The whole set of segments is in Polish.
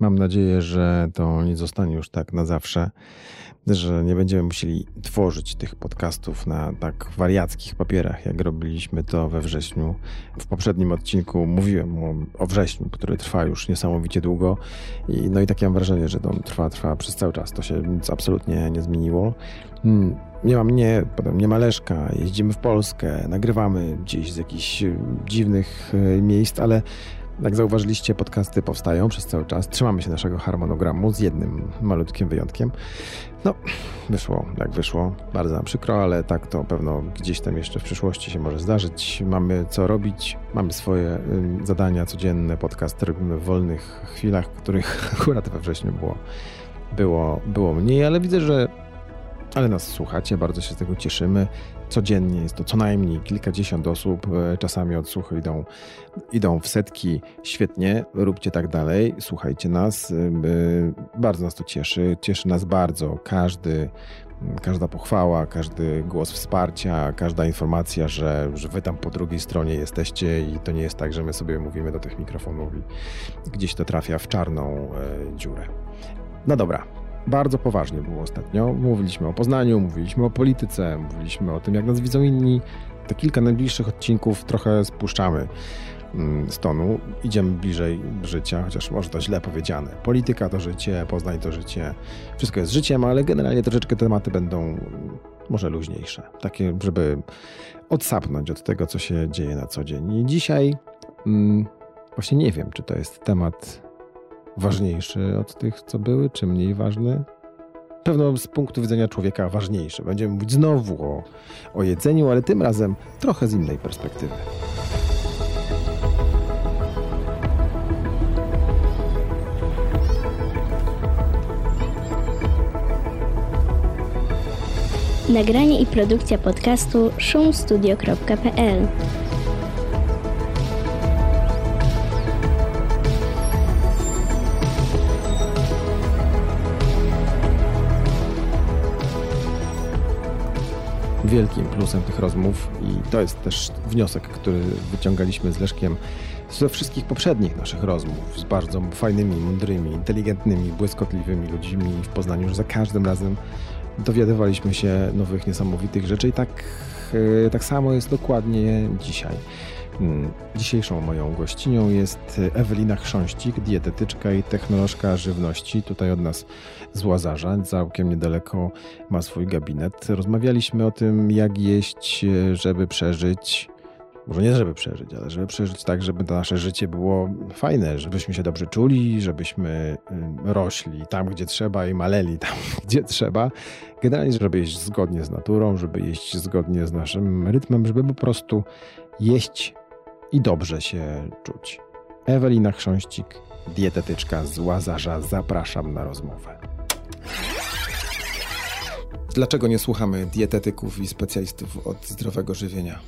Mam nadzieję, że to nie zostanie już tak na zawsze, że nie będziemy musieli tworzyć tych podcastów na tak wariackich papierach, jak robiliśmy to we wrześniu. W poprzednim odcinku mówiłem o, wrześniu, który trwa już niesamowicie długo. I, no i takie mam wrażenie, że to trwa, trwa przez cały czas. To się nic absolutnie nie zmieniło. Hmm, nie ma mnie, potem nie ma Leszka, jeździmy w Polskę, nagrywamy gdzieś z jakichś dziwnych e, miejsc, ale jak zauważyliście, podcasty powstają przez cały czas. Trzymamy się naszego harmonogramu z jednym malutkim wyjątkiem. No, wyszło jak wyszło. Bardzo nam przykro, ale tak to pewno gdzieś tam jeszcze w przyszłości się może zdarzyć. Mamy co robić, mamy swoje zadania codzienne. Podcast robimy w wolnych chwilach, których akurat we wrześniu było, było, było mniej, ale widzę, że ale nas słuchacie, bardzo się z tego cieszymy. Codziennie jest to co najmniej kilkadziesiąt osób, e, czasami odsłuchy idą, idą w setki. Świetnie, róbcie tak dalej, słuchajcie nas. E, bardzo nas to cieszy, cieszy nas bardzo każdy każda pochwała, każdy głos wsparcia, każda informacja, że, że wy tam po drugiej stronie jesteście i to nie jest tak, że my sobie mówimy do tych mikrofonów i gdzieś to trafia w czarną e, dziurę. No dobra, bardzo poważnie było ostatnio. Mówiliśmy o Poznaniu, mówiliśmy o polityce, mówiliśmy o tym, jak nas widzą inni. Te kilka najbliższych odcinków trochę spuszczamy mm, z tonu. Idziemy bliżej życia, chociaż może to źle powiedziane. Polityka to życie, Poznań to życie. Wszystko jest życiem, ale generalnie troszeczkę tematy będą mm, może luźniejsze. Takie, żeby odsapnąć od tego, co się dzieje na co dzień. I dzisiaj mm, właśnie nie wiem, czy to jest temat ważniejszy od tych, co były, czy mniej ważny? Pewno z punktu widzenia człowieka ważniejszy. Będziemy mówić znowu o, o jedzeniu, ale tym razem trochę z innej perspektywy. Nagranie i produkcja podcastu szumstudio.pl wielkim plusem tych rozmów i to jest też wniosek, który wyciągaliśmy z Leszkiem ze wszystkich poprzednich naszych rozmów z bardzo fajnymi, mądrymi, inteligentnymi, błyskotliwymi ludźmi w Poznaniu, że za każdym razem dowiadywaliśmy się nowych, niesamowitych rzeczy i tak, e, tak samo jest dokładnie dzisiaj. Hmm, dzisiejszą moją gościnią jest Ewelina Chrząścik, dietetyczka i technolożka żywności. Tutaj od nas z Łazarza, całkiem niedaleko ma swój gabinet. Rozmawialiśmy o tym, jak jeść, żeby przeżyć. Może nie żeby przeżyć, ale żeby przeżyć tak, żeby to nasze życie było fajne, żebyśmy się dobrze czuli, żebyśmy rośli tam, gdzie trzeba i maleli tam, gdzie trzeba. Generalnie, żeby jeść zgodnie z naturą, żeby jeść zgodnie z naszym rytmem, żeby po prostu jeść i dobrze się czuć. Ewelina Chrząścik, dietetyczka z Łazarza, zapraszam na rozmowę. Dlaczego nie słuchamy dietetyków i specjalistów od zdrowego żywienia?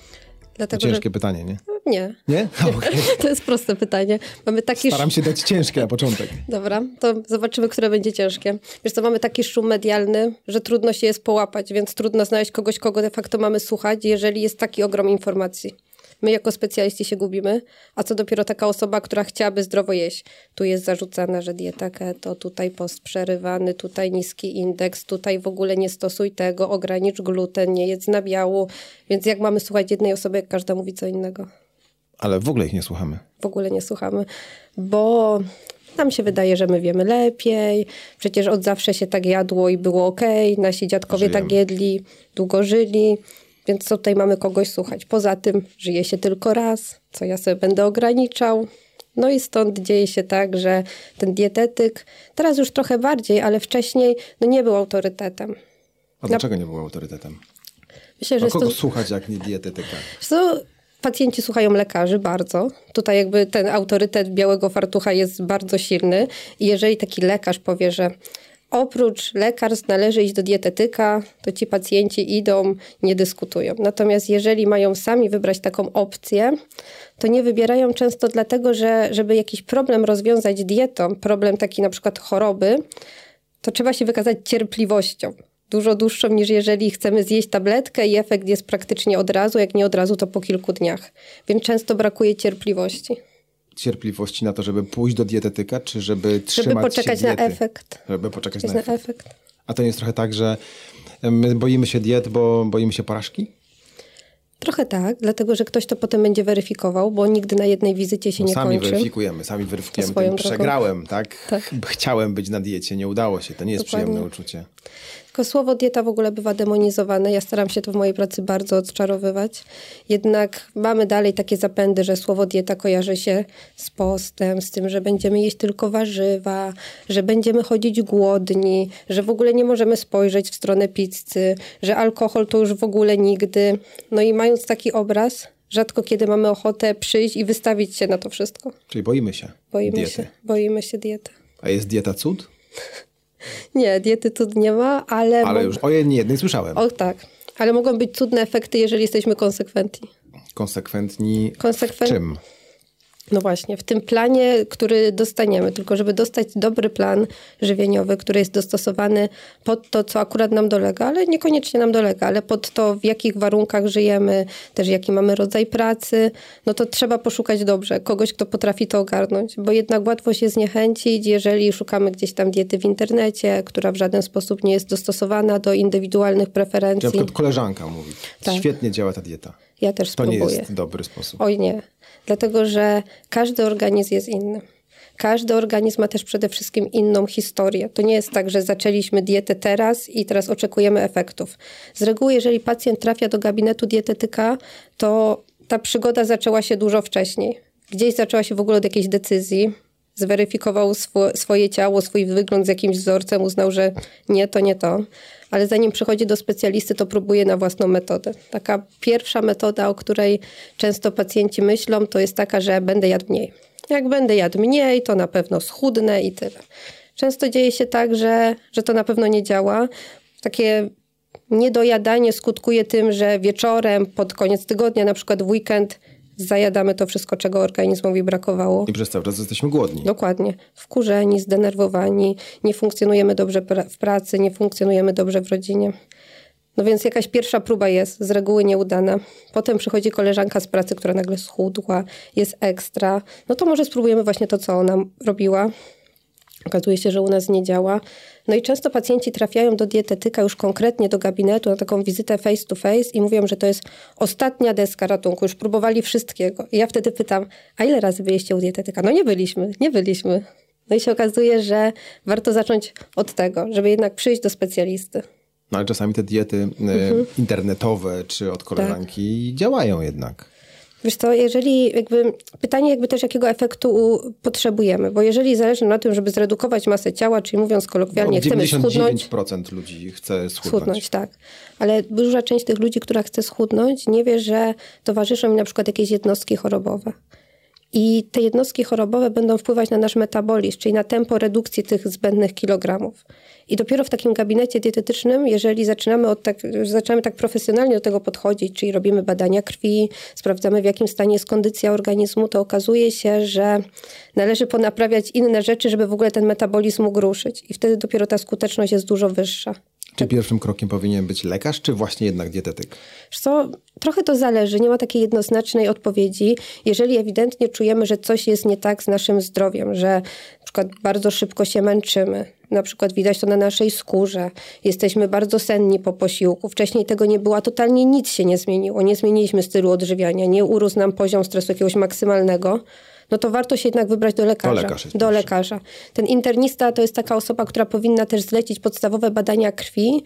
Dlatego, ciężkie że... pytanie, nie? Nie. Nie? Okay. To jest proste pytanie. Mamy taki Staram się dać ciężkie na początek. Dobra, to zobaczymy, które będzie ciężkie. Wiesz co, mamy taki szum medialny, że trudno się jest połapać, więc trudno znaleźć kogoś, kogo de facto mamy słuchać, jeżeli jest taki ogrom informacji. My jako specjaliści się gubimy, a co dopiero taka osoba, która chciałaby zdrowo jeść. Tu jest zarzucane, że dieta keto, tutaj post przerywany, tutaj niski indeks, tutaj w ogóle nie stosuj tego, ogranicz gluten, nie jedz nabiału. Więc jak mamy słuchać jednej osoby, jak każda mówi co innego? Ale w ogóle ich nie słuchamy. W ogóle nie słuchamy, bo nam się wydaje, że my wiemy lepiej. Przecież od zawsze się tak jadło i było ok. Nasi dziadkowie tak Żyjemy. tak jedli, długo żyli. Więc tutaj mamy kogoś słuchać. Poza tym żyje się tylko raz, co ja sobie będę ograniczał. No i stąd dzieje się tak, że ten dietetyk, teraz już trochę bardziej, ale wcześniej no nie był autorytetem. A dlaczego nie był autorytetem? Myślę, że A kogo to... słuchać jak nie dietetyka? Co, pacjenci słuchają lekarzy bardzo. Tutaj jakby ten autorytet białego fartucha jest bardzo silny. I jeżeli taki lekarz powie, że oprócz lekarstw należy iść do dietetyka, to ci pacjenci idą, nie dyskutują. Natomiast jeżeli mają sami wybrać taką opcję, to nie wybierają często dlatego, że żeby jakiś problem rozwiązać dietą, problem taki na przykład choroby, to trzeba się wykazać cierpliwością. Dużo dłuższą niż jeżeli chcemy zjeść tabletkę i efekt jest praktycznie od razu, jak nie od razu, to po kilku dniach. Więc często brakuje cierpliwości. Cierpliwości na to, żeby pójść do dietetyka, czy żeby trzymać Żeby poczekać się na efekt. Żeby poczekać na Na efekt. efekt. A to nie jest trochę tak, że my boimy się diet, bo boimy się porażki? Trochę tak, dlatego że ktoś to potem będzie weryfikował, bo nigdy na jednej wizycie się nie sami kończy. weryfikujemy, sami weryfikujemy. swoją Ten. Przegrałem, tak? Tak. Chciałem być na diecie, nie udało się. To nie jest Dokładnie. przyjemne uczucie. Słowo dieta w ogóle bywa demonizowane. Ja staram się to w mojej pracy bardzo odczarowywać. Jednak mamy dalej takie zapędy, że słowo dieta kojarzy się z postem, z tym, że będziemy jeść tylko warzywa, że będziemy chodzić głodni, że w ogóle nie możemy spojrzeć w stronę pizzy, że alkohol to już w ogóle nigdy. No i mając taki obraz, rzadko kiedy mamy ochotę przyjść i wystawić się na to wszystko. Czyli boimy się Boimy diety. się, boimy się diety. A jest dieta cud? Nie, diety tu nie ma, ale... Ale już o jednej jednej słyszałem. O tak, ale mogą być cudne efekty, jeżeli jesteśmy konsekwentni. Konsekwentni w Konsekwent- czym? No właśnie, w tym planie, który dostaniemy, tylko żeby dostać dobry plan żywieniowy, który jest dostosowany pod to, co akurat nam dolega, ale niekoniecznie nam dolega, ale pod to, w jakich warunkach żyjemy, też jaki mamy rodzaj pracy, no to trzeba poszukać dobrze kogoś, kto potrafi to ogarnąć, bo jednak łatwo się zniechęcić, jeżeli szukamy gdzieś tam diety w internecie, która w żaden sposób nie jest dostosowana do indywidualnych Czy na preferencji. przykład koleżanka mówi, Tak. świetnie działa ta dieta. Ja też To nie spróbuję. jest dobry sposób. Oj nie, dlatego że każdy organizm jest inny. Każdy organizm ma też przede wszystkim inną historię. To nie jest tak, że zaczęliśmy dietę teraz i teraz oczekujemy efektów. Z reguły, jeżeli pacjent trafia do gabinetu dietetyka, to ta przygoda zaczęła się dużo wcześniej. Gdzieś zaczęła się w ogóle od jakiejś decyzji. Zweryfikował swo- swoje ciało, swój wygląd z jakimś wzorcem, uznał, że nie, to nie to. Ale zanim przychodzi do specjalisty, to próbuje na własną metodę. Taka pierwsza metoda, o której często pacjenci myślą, to jest taka, że będę jadł mniej. Jak będę jadł mniej, to na pewno schudnę i tyle. Często dzieje się tak, że, że to na pewno nie działa. Takie niedojadanie skutkuje tym, że wieczorem, pod koniec tygodnia, na przykład w weekend, zajadamy to wszystko, czego organizmowi brakowało. I przez cały czas jesteśmy głodni. Dokładnie. Wkurzeni, zdenerwowani, nie funkcjonujemy dobrze w pracy, nie funkcjonujemy dobrze w rodzinie. No więc jakaś pierwsza próba jest, z reguły nieudana. Potem przychodzi koleżanka z pracy, która nagle schudła, jest ekstra. No to może spróbujemy właśnie to, co ona robiła. Okazuje się, że u nas nie działa. No i często pacjenci trafiają do dietetyka już konkretnie do gabinetu na taką wizytę face to face i mówią, że to jest ostatnia deska ratunku. Już próbowali wszystkiego. I ja wtedy pytam, a ile razy byliście u dietetyka? No nie byliśmy, nie byliśmy. No i się okazuje, że warto zacząć od tego, żeby jednak przyjść do specjalisty. No ale czasami te diety e, Mhm. internetowe czy od koleżanki Tak. działają jednak. Wiesz co, jeżeli jakby, pytanie jakby też jakiego efektu potrzebujemy, bo jeżeli zależy na tym, żeby zredukować masę ciała, czyli mówiąc kolokwialnie, No, chcemy schudnąć, 99% ludzi chce schudnąć. schudnąć, tak. Ale duża część tych ludzi, która chce schudnąć, nie wie, że towarzyszą im na przykład jakieś jednostki chorobowe. I te jednostki chorobowe będą wpływać na nasz metabolizm, czyli na tempo redukcji tych zbędnych kilogramów. I dopiero w takim gabinecie dietetycznym, jeżeli zaczynamy, od tak, zaczynamy tak profesjonalnie do tego podchodzić, czyli robimy badania krwi, sprawdzamy w jakim stanie jest kondycja organizmu, to okazuje się, że należy ponaprawiać inne rzeczy, żeby w ogóle ten metabolizm mógł ruszyć. I wtedy dopiero ta skuteczność jest dużo wyższa. Czy pierwszym krokiem powinien być lekarz, czy właśnie jednak dietetyk? Wiesz co, trochę to zależy, nie ma takiej jednoznacznej odpowiedzi. Jeżeli ewidentnie czujemy, że coś jest nie tak z naszym zdrowiem, że na przykład bardzo szybko się męczymy, na przykład widać to na naszej skórze, jesteśmy bardzo senni po posiłku, wcześniej tego nie było, totalnie nic się nie zmieniło, nie zmieniliśmy stylu odżywiania, nie urósł nam poziom stresu jakiegoś maksymalnego, no to warto się jednak wybrać do lekarza. lekarz jest do lekarza. Ten internista to jest taka osoba, która powinna też zlecić podstawowe badania krwi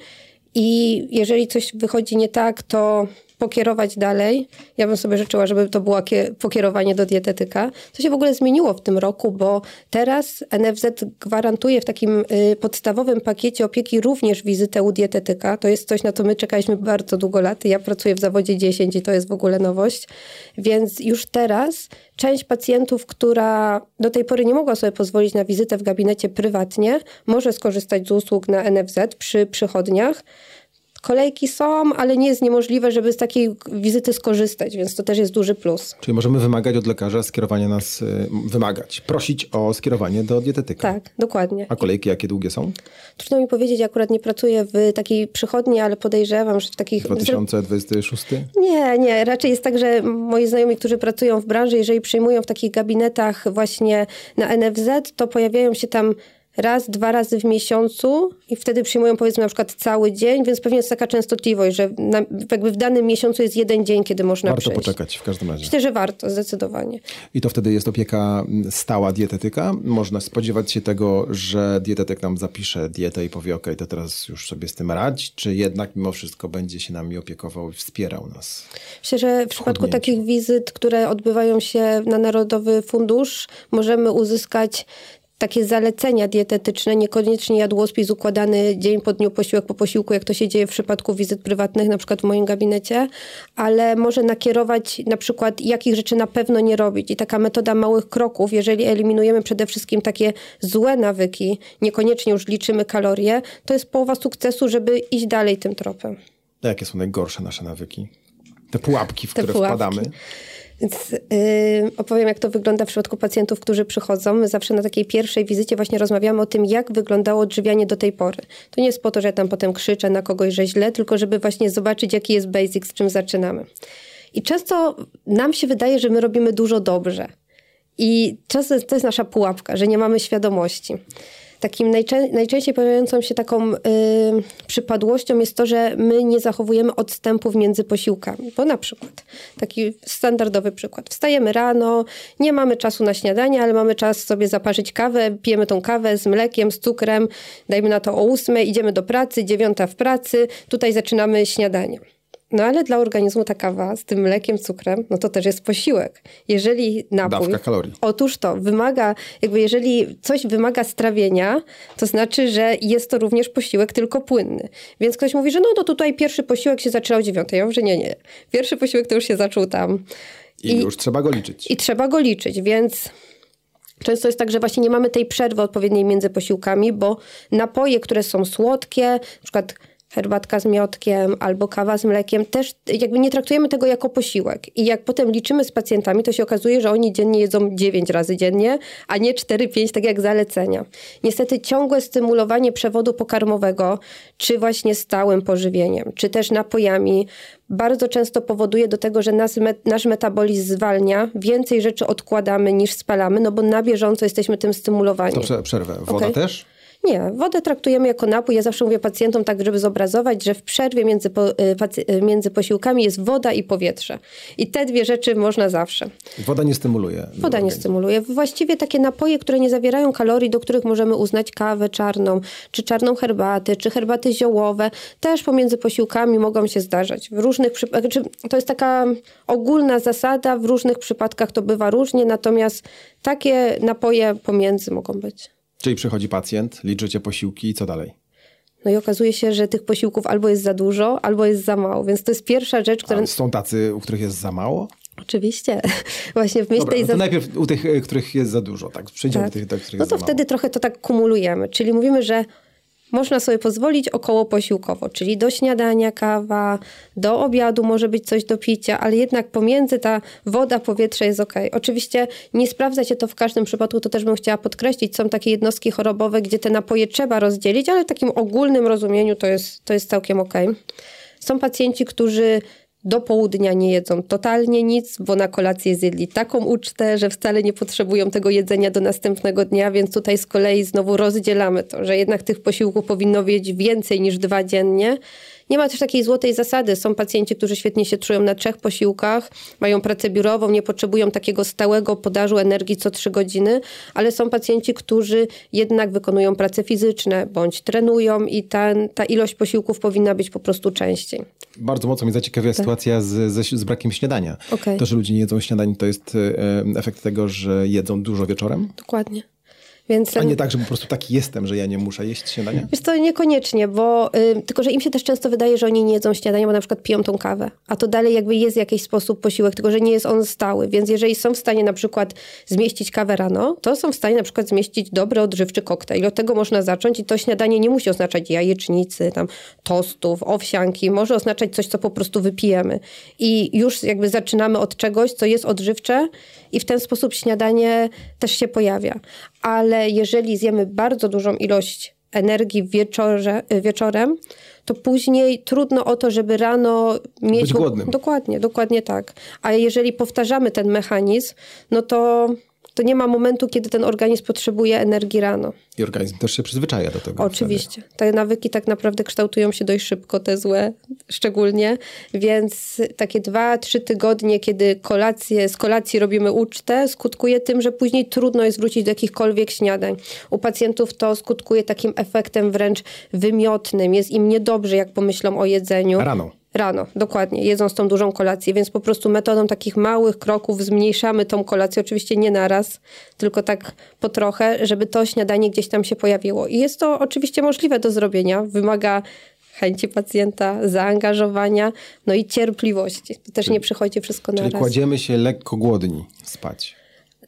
i jeżeli coś wychodzi nie tak, to pokierować dalej. Ja bym sobie życzyła, żeby to było kie- pokierowanie do dietetyka. Co się w ogóle zmieniło w tym roku, bo teraz NFZ gwarantuje w takim y, podstawowym pakiecie opieki również wizytę u dietetyka. To jest coś, na co my czekaliśmy bardzo długo lat. Ja pracuję w zawodzie 10 i to jest w ogóle nowość. Więc już teraz część pacjentów, która do tej pory nie mogła sobie pozwolić na wizytę w gabinecie prywatnie, może skorzystać z usług na NFZ przy przychodniach. Kolejki są, ale nie jest niemożliwe, żeby z takiej wizyty skorzystać, więc to też jest duży plus. Czyli możemy wymagać od lekarza skierowania nas, y, wymagać, prosić o skierowanie do dietetyka. Tak, dokładnie. A kolejki jakie długie są? Trudno mi powiedzieć, akurat nie pracuję w takiej przychodni, ale podejrzewam, że w takich... 2026? Nie, nie. Raczej jest tak, że moi znajomi, którzy pracują w branży, jeżeli przyjmują w takich gabinetach właśnie na NFZ, to pojawiają się tam raz, dwa razy w miesiącu i wtedy przyjmują powiedzmy na przykład cały dzień, więc pewnie jest taka częstotliwość, że na, jakby w danym miesiącu jest jeden dzień, kiedy można warto przyjść. Warto poczekać w każdym razie. Myślę, że warto, zdecydowanie. I to wtedy jest opieka stała dietetyka. Można spodziewać się tego, że dietetyk nam zapisze dietę i powie, ok, to teraz już sobie z tym radź, czy jednak mimo wszystko będzie się nami opiekował i wspierał nas? Myślę, że w przypadku takich wizyt, które odbywają się na Narodowy Fundusz, możemy uzyskać takie zalecenia dietetyczne, niekoniecznie jadłospis układany dzień po dniu, posiłek po posiłku, jak to się dzieje w przypadku wizyt prywatnych, na przykład w moim gabinecie, ale może nakierować na przykład, jakich rzeczy na pewno nie robić. I taka metoda małych kroków, jeżeli eliminujemy przede wszystkim takie złe nawyki, niekoniecznie już liczymy kalorie, to jest połowa sukcesu, żeby iść dalej tym tropem. A jakie są najgorsze nasze nawyki? Te pułapki, w Te które pułapki. wpadamy? Więc yy, opowiem, jak to wygląda w przypadku pacjentów, którzy przychodzą. My zawsze na takiej pierwszej wizycie właśnie rozmawiamy o tym, jak wyglądało odżywianie do tej pory. To nie jest po to, że ja tam potem krzyczę na kogoś, że źle, tylko żeby właśnie zobaczyć, jaki jest basic, z czym zaczynamy. I często nam się wydaje, że my robimy dużo dobrze. I często to jest nasza pułapka, że nie mamy świadomości. Takim najczę najczęściej pojawiającą się taką y, przypadłością jest to, że my nie zachowujemy odstępów między posiłkami. Bo na przykład, taki standardowy przykład. Wstajemy rano, nie mamy czasu na śniadanie, ale mamy czas sobie zaparzyć kawę, pijemy tą kawę z mlekiem, z cukrem, dajmy na to o ósmej, idziemy do pracy, dziewiąta w pracy, tutaj zaczynamy śniadanie. No ale dla organizmu ta kawa z tym mlekiem, cukrem, no to też jest posiłek. Jeżeli napój... Dawka kalorii. Otóż to, wymaga, jakby jeżeli coś wymaga strawienia, to znaczy, że jest to również posiłek tylko płynny. Więc ktoś mówi, że no to tutaj pierwszy posiłek się zaczynał o dziewiątej. Ja mówię, że nie, nie. Pierwszy posiłek to już się zaczął tam. I, I już trzeba go liczyć. I trzeba go liczyć, więc... Często jest tak, że właśnie nie mamy tej przerwy odpowiedniej między posiłkami, bo napoje, które są słodkie, na przykład herbatka z miodkiem albo kawa z mlekiem, też jakby nie traktujemy tego jako posiłek. I jak potem liczymy z pacjentami, to się okazuje, że oni dziennie jedzą 9 razy dziennie, a nie 4-5, tak jak zalecenia. Niestety ciągłe stymulowanie przewodu pokarmowego, czy właśnie stałym pożywieniem, czy też napojami, bardzo często powoduje do tego, że nas, nasz metabolizm zwalnia, więcej rzeczy odkładamy niż spalamy, no bo na bieżąco jesteśmy tym stymulowani. To przerwę. Woda okay. też? Nie, wodę traktujemy jako napój. Ja zawsze mówię pacjentom tak, żeby zobrazować, że w przerwie między, po, między posiłkami jest woda i powietrze. I te dwie rzeczy można zawsze. Woda nie stymuluje. Woda nie stymuluje. Właściwie takie napoje, które nie zawierają kalorii, do których możemy uznać kawę czarną, czy czarną herbatę, czy herbaty ziołowe, też pomiędzy posiłkami mogą się zdarzać. W różnych przypadkach, to jest taka ogólna zasada, w różnych przypadkach to bywa różnie, natomiast takie napoje pomiędzy mogą być. Czyli przychodzi pacjent, liczycie posiłki i co dalej? No i okazuje się, że tych posiłków albo jest za dużo, albo jest za mało. Więc to jest pierwsza rzecz, która... A są tacy, u których jest za mało? Oczywiście. Właśnie w myśl Dobra, tej... No to najpierw u tych, y, których jest za dużo, tak? Przejdziemy tak. do tych, do których No to wtedy trochę to tak kumulujemy. Czyli mówimy, że można sobie pozwolić około posiłkowo, czyli do śniadania kawa, do obiadu może być coś do picia, ale jednak pomiędzy ta woda, powietrze jest ok. Oczywiście nie sprawdza się to w każdym przypadku, to też bym chciała podkreślić. Są takie jednostki chorobowe, gdzie te napoje trzeba rozdzielić, ale w takim ogólnym rozumieniu to jest, to jest całkiem ok. Są pacjenci, którzy do południa nie jedzą totalnie nic, bo na kolację zjedli taką ucztę, że wcale nie potrzebują tego jedzenia do następnego dnia, więc tutaj z kolei znowu rozdzielamy to, że jednak tych posiłków powinno być więcej niż dwa dziennie. Nie ma też takiej złotej zasady. Są pacjenci, którzy świetnie się czują na trzech posiłkach, mają pracę biurową, nie potrzebują takiego stałego podażu energii co trzy godziny, ale są pacjenci, którzy jednak wykonują prace fizyczne bądź trenują i ta, ta ilość posiłków powinna być po prostu częściej. Bardzo mocno mnie zaciekawia tak. sytuacja z, z, z, brakiem śniadania. Okay. To, że ludzie nie jedzą śniadań, to jest e, efekt tego, że jedzą dużo wieczorem? Dokładnie. Więc A nie tak, że po prostu taki jestem, że ja nie muszę jeść śniadania? Wiesz to niekoniecznie, bo y, tylko, że im się też często wydaje, że oni nie jedzą śniadania, bo na przykład piją tą kawę. A to dalej jakby jest w jakiś sposób posiłek, tylko że nie jest on stały. Więc jeżeli są w stanie na przykład zmieścić kawę rano, to są w stanie na przykład zmieścić dobry, odżywczy koktajl. Od tego można zacząć i to śniadanie nie musi oznaczać jajecznicy, tam tostów, owsianki. Może oznaczać coś, co po prostu wypijemy. I już jakby zaczynamy od czegoś, co jest odżywcze i w ten sposób śniadanie też się pojawia. Ale jeżeli zjemy bardzo dużą ilość energii wieczorze, wieczorem, to później trudno o to, żeby rano mieć... Być głodnym. Dokładnie, dokładnie tak. A jeżeli powtarzamy ten mechanizm, no to, to nie ma momentu, kiedy ten organizm potrzebuje energii rano. I organizm też się przyzwyczaja do tego. Oczywiście. Te nawyki tak naprawdę kształtują się dość szybko, te złe szczególnie, więc takie dwa, trzy tygodnie, kiedy kolację, z kolacji robimy ucztę, skutkuje tym, że później trudno jest wrócić do jakichkolwiek śniadań. U pacjentów to skutkuje takim efektem wręcz wymiotnym. Jest im niedobrze, jak pomyślą o jedzeniu. Rano. Rano, dokładnie, jedząc tą dużą kolację, więc po prostu metodą takich małych kroków zmniejszamy tą kolację, oczywiście nie naraz, tylko tak po trochę, żeby to śniadanie gdzieś tam się pojawiło. I jest to oczywiście możliwe do zrobienia, wymaga chęci pacjenta, zaangażowania, no i cierpliwości. To też nie przychodzi wszystko na Czyli raz. kładziemy się lekko głodni spać.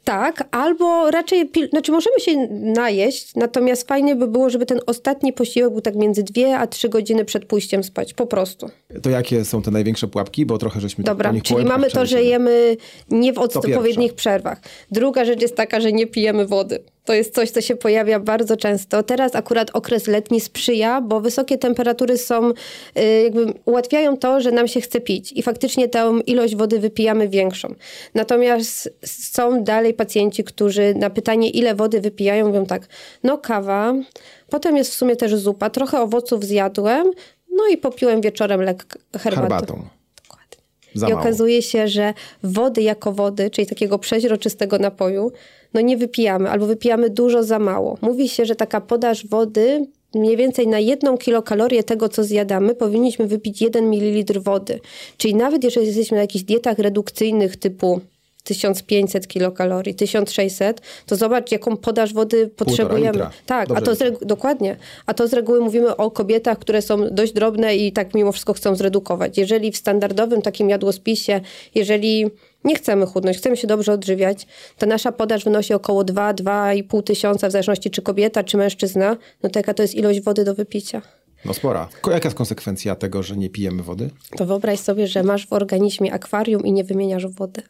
Tak, albo raczej, znaczy możemy się najeść, natomiast fajnie by było, żeby ten ostatni posiłek był tak między dwie a trzy godziny przed pójściem spać, po prostu. To jakie są te największe pułapki? Bo trochę żeśmy Dobra, tak czyli mamy to, że jemy nie w odpowiednich przerwach. Druga rzecz jest taka, że nie pijemy wody. To jest coś, co się pojawia bardzo często. Teraz akurat okres letni sprzyja, bo wysokie temperatury są, y, jakby ułatwiają to, że nam się chce pić i faktycznie tę ilość wody wypijamy większą. Natomiast są dalej pacjenci, którzy na pytanie, ile wody wypijają, mówią tak, no kawa, potem jest w sumie też zupa, trochę owoców zjadłem, no i popiłem wieczorem lekko herbatę. Herbatą. Dokładnie. I okazuje się, że wody jako wody, czyli takiego przeźroczystego napoju, no nie wypijamy albo wypijamy dużo za mało. Mówi się, że taka podaż wody mniej więcej na jedną kilokalorię tego, co zjadamy, powinniśmy wypić 1 ml wody. Czyli nawet jeżeli jesteśmy na jakichś dietach redukcyjnych typu 1500 kilokalorii, 1600, to zobacz, jaką podaż wody potrzebujemy. Tak, Dobrze a to regu- dokładnie. A to z reguły mówimy o kobietach, które są dość drobne i tak mimo wszystko chcą zredukować. Jeżeli w standardowym takim jadłospisie, jeżeli nie chcemy chudnąć, chcemy się dobrze odżywiać, to nasza podaż wynosi około 2-2,5 tysiąca, w zależności czy kobieta, czy mężczyzna, no to jaka to jest ilość wody do wypicia. No spora. Jaka jest konsekwencja tego, że nie pijemy wody? To wyobraź sobie, że masz w organizmie akwarium i nie wymieniasz wody.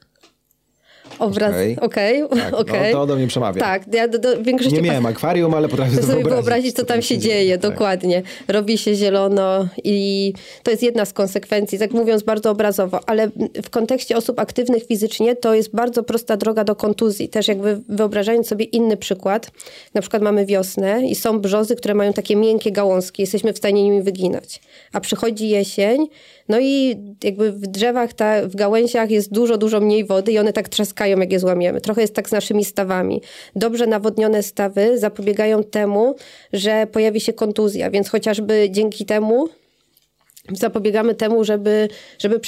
Obraz, Okej. okej, Tak, okej. no, to do mnie przemawia. Tak, ja do, do większości Nie miałem akwarium, ale potrafię sobie wyobrazić, wyobrazić, co tam się dzieje, Tak. dokładnie. Robi się zielono i to jest jedna z konsekwencji, tak mówiąc bardzo obrazowo, ale w kontekście osób aktywnych fizycznie to jest bardzo prosta droga do kontuzji. Też jakby wyobrażając sobie inny przykład, na przykład mamy wiosnę i są brzozy, które mają takie miękkie gałązki, jesteśmy w stanie nimi wyginać. A przychodzi jesień, no i jakby w drzewach, ta, w gałęziach jest dużo, dużo mniej wody i one tak trzaskają, jak je złamiemy. Trochę jest tak z naszymi stawami. Dobrze nawodnione stawy zapobiegają temu, że pojawi się kontuzja, więc chociażby dzięki temu zapobiegamy temu, żeby, żeby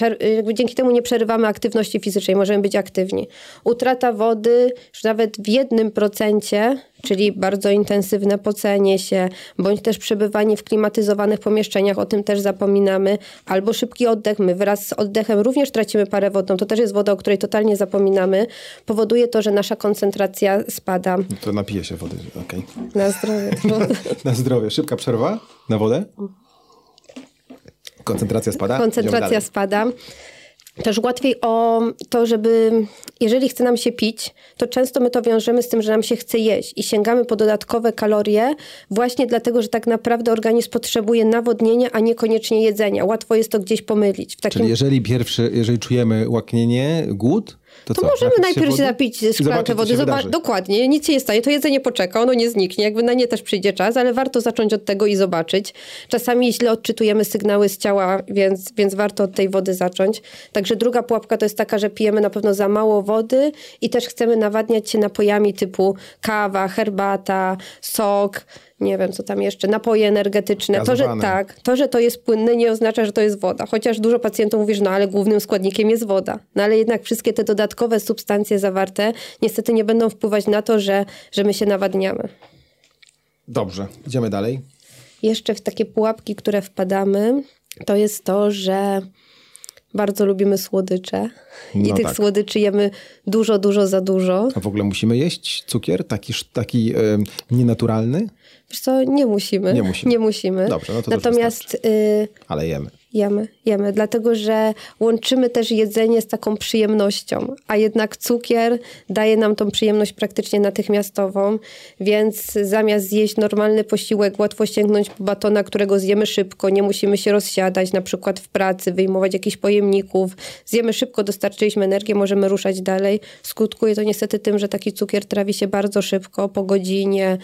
dzięki temu nie przerywamy aktywności fizycznej, możemy być aktywni. Utrata wody już nawet w jednym procencie, czyli bardzo intensywne pocenie się, bądź też przebywanie w klimatyzowanych pomieszczeniach, o tym też zapominamy, albo szybki oddech, my wraz z oddechem również tracimy parę wodną, to też jest woda, o której totalnie zapominamy, powoduje to, że nasza koncentracja spada To napiję się wody, okej. na zdrowie. Na zdrowie. Szybka przerwa na wodę. Koncentracja spada. Koncentracja spada. Też łatwiej o to, żeby, jeżeli chce nam się pić, to często my to wiążemy z tym, że nam się chce jeść i sięgamy po dodatkowe kalorie, właśnie dlatego, że tak naprawdę organizm potrzebuje nawodnienia, a niekoniecznie jedzenia. Łatwo jest to gdzieś pomylić. Takim Czyli jeżeli pierwszy, jeżeli czujemy łaknienie, głód, to, to co? możemy Napić najpierw wody? się napić I szklankę wody. się Zoba- wydarzy. dokładnie, nic się nie stanie. To jedzenie poczeka, ono nie zniknie. Jakby na nie też przyjdzie czas, ale warto zacząć od tego i zobaczyć. Czasami źle odczytujemy sygnały z ciała, więc, więc warto od tej wody zacząć. Także druga pułapka to jest taka, że pijemy na pewno za mało wody i też chcemy nawadniać się napojami typu kawa, herbata, sok. Nie wiem co tam jeszcze, napoje energetyczne. To że, tak, to, że to jest płynne nie oznacza, że to jest woda. Chociaż dużo pacjentów mówi, że no ale głównym składnikiem jest woda. No ale jednak wszystkie te dodatkowe substancje zawarte niestety nie będą wpływać na to, że, że my się nawadniamy. Dobrze, idziemy dalej. Jeszcze w takie pułapki, które wpadamy, to jest to, że bardzo lubimy słodycze no i tych tak. słodyczy jemy dużo, dużo za dużo. A w ogóle musimy jeść cukier taki, taki yy, nienaturalny? Wiesz co, nie musimy. Nie musimy. Nie musimy. Dobrze, no to Natomiast... Yy, Ale jemy. Jemy, jemy, dlatego że łączymy też jedzenie z taką przyjemnością, a jednak cukier daje nam tą przyjemność praktycznie natychmiastową, więc zamiast zjeść normalny posiłek, łatwo sięgnąć po batona, którego zjemy szybko, nie musimy się rozsiadać, na przykład w pracy, wyjmować jakichś pojemników, zjemy szybko, dostarczyliśmy energię, możemy ruszać dalej. Skutkuje to niestety tym, że taki cukier trawi się bardzo szybko, po godzinie,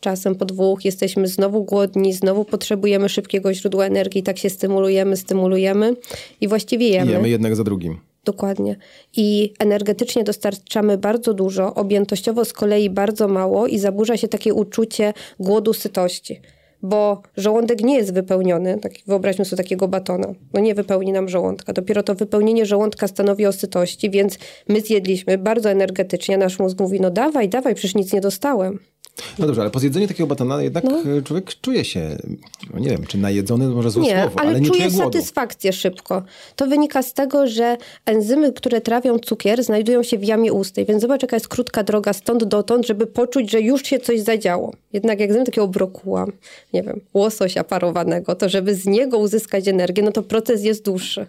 czasem po dwóch jesteśmy znowu głodni, znowu potrzebujemy szybkiego źródła energii, tak się stymulujemy, stymulujemy i właściwie jemy. Jemy jednak za drugim. Dokładnie. I energetycznie dostarczamy bardzo dużo, objętościowo z kolei bardzo mało i zaburza się takie uczucie głodu, sytości. Bo żołądek nie jest wypełniony, tak, wyobraźmy sobie takiego batona, no nie wypełni nam żołądka. Dopiero to wypełnienie żołądka stanowi o sytości, więc my zjedliśmy bardzo energetycznie, nasz mózg mówi, no dawaj, dawaj, przecież nic nie dostałem. No dobrze, ale po zjedzeniu takiego batona jednak no. człowiek czuje się, no nie wiem, czy najedzony, może złe nie, słowo, ale, ale nie czuje, czuje satysfakcję szybko. To wynika z tego, że enzymy, które trawią cukier, znajdują się w jamie ustej, więc zobacz, jaka jest krótka droga stąd dotąd, żeby poczuć, że już się coś zadziało. Jednak jak zjem takiego brokuła, nie wiem, łososia parowanego, to żeby z niego uzyskać energię, no to proces jest dłuższy.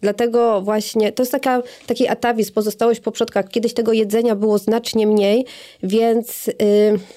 Dlatego właśnie, to jest taka, taki atawizm, pozostałość po przodkach. Kiedyś tego jedzenia było znacznie mniej, więc yy,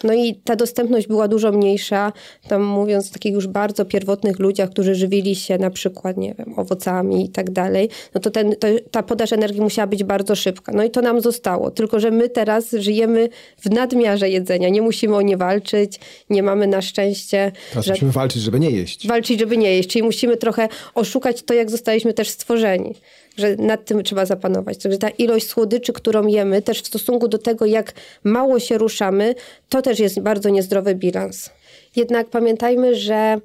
no i ta dostępność była dużo mniejsza. Tam mówiąc o takich już bardzo pierwotnych ludziach, którzy żywili się na przykład, nie wiem, owocami i tak dalej, no to, ten, to ta podaż energii musiała być bardzo szybka. No i to nam zostało. Tylko, że my teraz żyjemy w nadmiarze jedzenia. Nie musimy o nie walczyć, nie mamy na szczęście... Teraz że... musimy walczyć, żeby nie jeść. Walczyć, żeby nie jeść. Czyli musimy trochę oszukać to, jak zostaliśmy też stworzeni że nad tym trzeba zapanować. Także ta ilość słodyczy, którą jemy, też w stosunku do tego, jak mało się ruszamy, to też jest bardzo niezdrowy bilans. Jednak pamiętajmy, że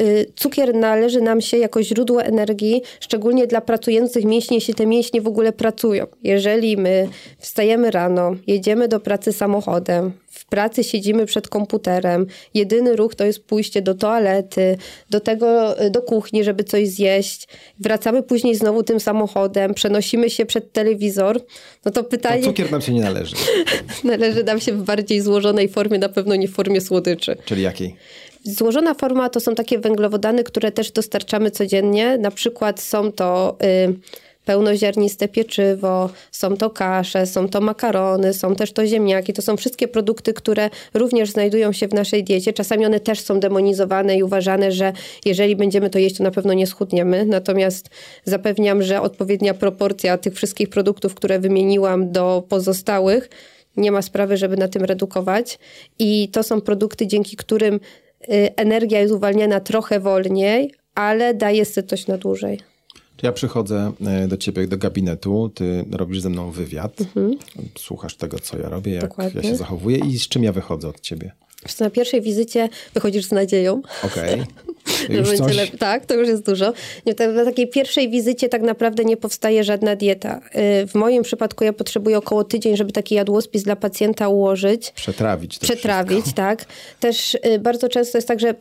y, cukier należy nam się jako źródło energii, szczególnie dla pracujących mięśni, jeśli te mięśnie w ogóle pracują. Jeżeli my wstajemy rano, jedziemy do pracy samochodem, pracy siedzimy przed komputerem, jedyny ruch to jest pójście do toalety, do tego, y, do kuchni, żeby coś zjeść, wracamy później znowu tym samochodem, przenosimy się przed telewizor, no to pytanie... To cukier nam się nie należy. należy nam się w bardziej złożonej formie, na pewno nie w formie słodyczy. Czyli jakiej? Złożona forma to są takie węglowodany, które też dostarczamy codziennie. Na przykład są to y, pełnoziarniste pieczywo, są to kasze, są to makarony, są też to ziemniaki. To są wszystkie produkty, które również znajdują się w naszej diecie. Czasami one też są demonizowane i uważane, że jeżeli będziemy to jeść, to na pewno nie schudniemy. Natomiast zapewniam, że odpowiednia proporcja tych wszystkich produktów, które wymieniłam do pozostałych, nie ma sprawy, żeby na tym redukować. I to są produkty, dzięki którym y, energia jest uwalniana trochę wolniej, ale daje sytość na dłużej. Ja przychodzę e, do ciebie do gabinetu, ty robisz ze mną wywiad, mhm. słuchasz tego, co ja robię, jak Dokładnie. ja się zachowuję i z czym ja wychodzę od ciebie. Na pierwszej wizycie wychodzisz z nadzieją. Okej. Okay. Tak, to już jest dużo. Na takiej pierwszej wizycie tak naprawdę nie powstaje żadna dieta. Y, w moim przypadku ja potrzebuję około tydzień, żeby taki jadłospis dla pacjenta ułożyć. Przetrawić. Przetrawić, wszystko. tak. Też y, bardzo często jest tak, że y,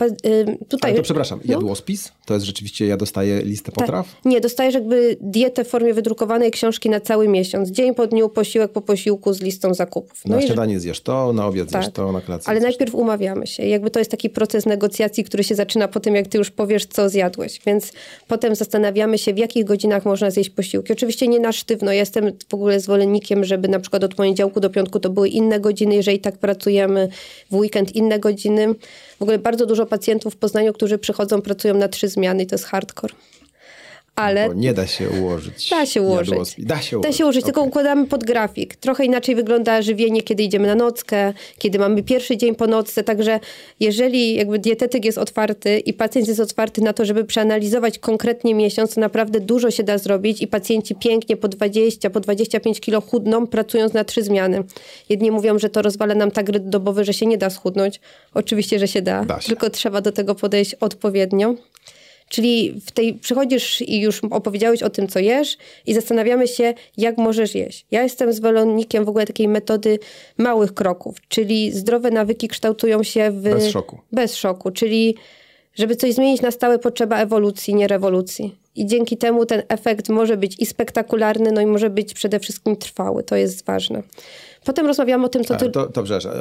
tutaj... Ale to przepraszam, no. jadłospis? No? To jest rzeczywiście, ja dostaję listę potraw? Tak. Nie, dostajesz jakby dietę w formie wydrukowanej książki na cały miesiąc. Dzień po dniu, posiłek po posiłku z listą zakupów. No na śniadanie zjesz to, na obiad tak. zjesz to, na kolację Ale najpierw umawiamy się. Jakby to jest taki proces negocjacji, który się zaczyna po tym, jak ty już powiesz, co zjadłeś. Więc potem zastanawiamy się, w jakich godzinach można zjeść posiłki. Oczywiście nie na sztywno. Jestem w ogóle zwolennikiem, żeby na przykład od poniedziałku do piątku to były inne godziny, jeżeli tak pracujemy, w weekend inne godziny. W ogóle bardzo dużo pacjentów w Poznaniu, którzy przychodzą, pracują na trzy zmiany i to jest hardcore ale... Bo nie da się ułożyć. Da się ułożyć. Da się ułożyć, Da się ułożyć, tylko Okej. układamy pod grafik. Trochę inaczej wygląda żywienie, kiedy idziemy na nockę, kiedy mamy pierwszy dzień po nocce, także jeżeli jakby dietetyk jest otwarty i pacjent jest otwarty na to, żeby przeanalizować konkretnie miesiąc, to naprawdę dużo się da zrobić i pacjenci pięknie po 20, po 25 kilo chudną, pracując na trzy zmiany. Jedni mówią, że to rozwala nam tak dobowy, że się nie da schudnąć. Oczywiście, że się da, Da się. tylko trzeba do tego podejść odpowiednio. Czyli w tej przychodzisz i już opowiedziałeś o tym, co jesz, i zastanawiamy się, jak możesz jeść. Ja jestem zwolennikiem w ogóle takiej metody małych kroków, czyli zdrowe nawyki kształtują się w. Bez szoku. Bez szoku, czyli żeby coś zmienić na stałe, potrzeba ewolucji, nie rewolucji. I dzięki temu ten efekt może być i spektakularny, no i może być przede wszystkim trwały. To jest ważne. Potem rozmawiamy o tym, co ty. to, to przepraszam,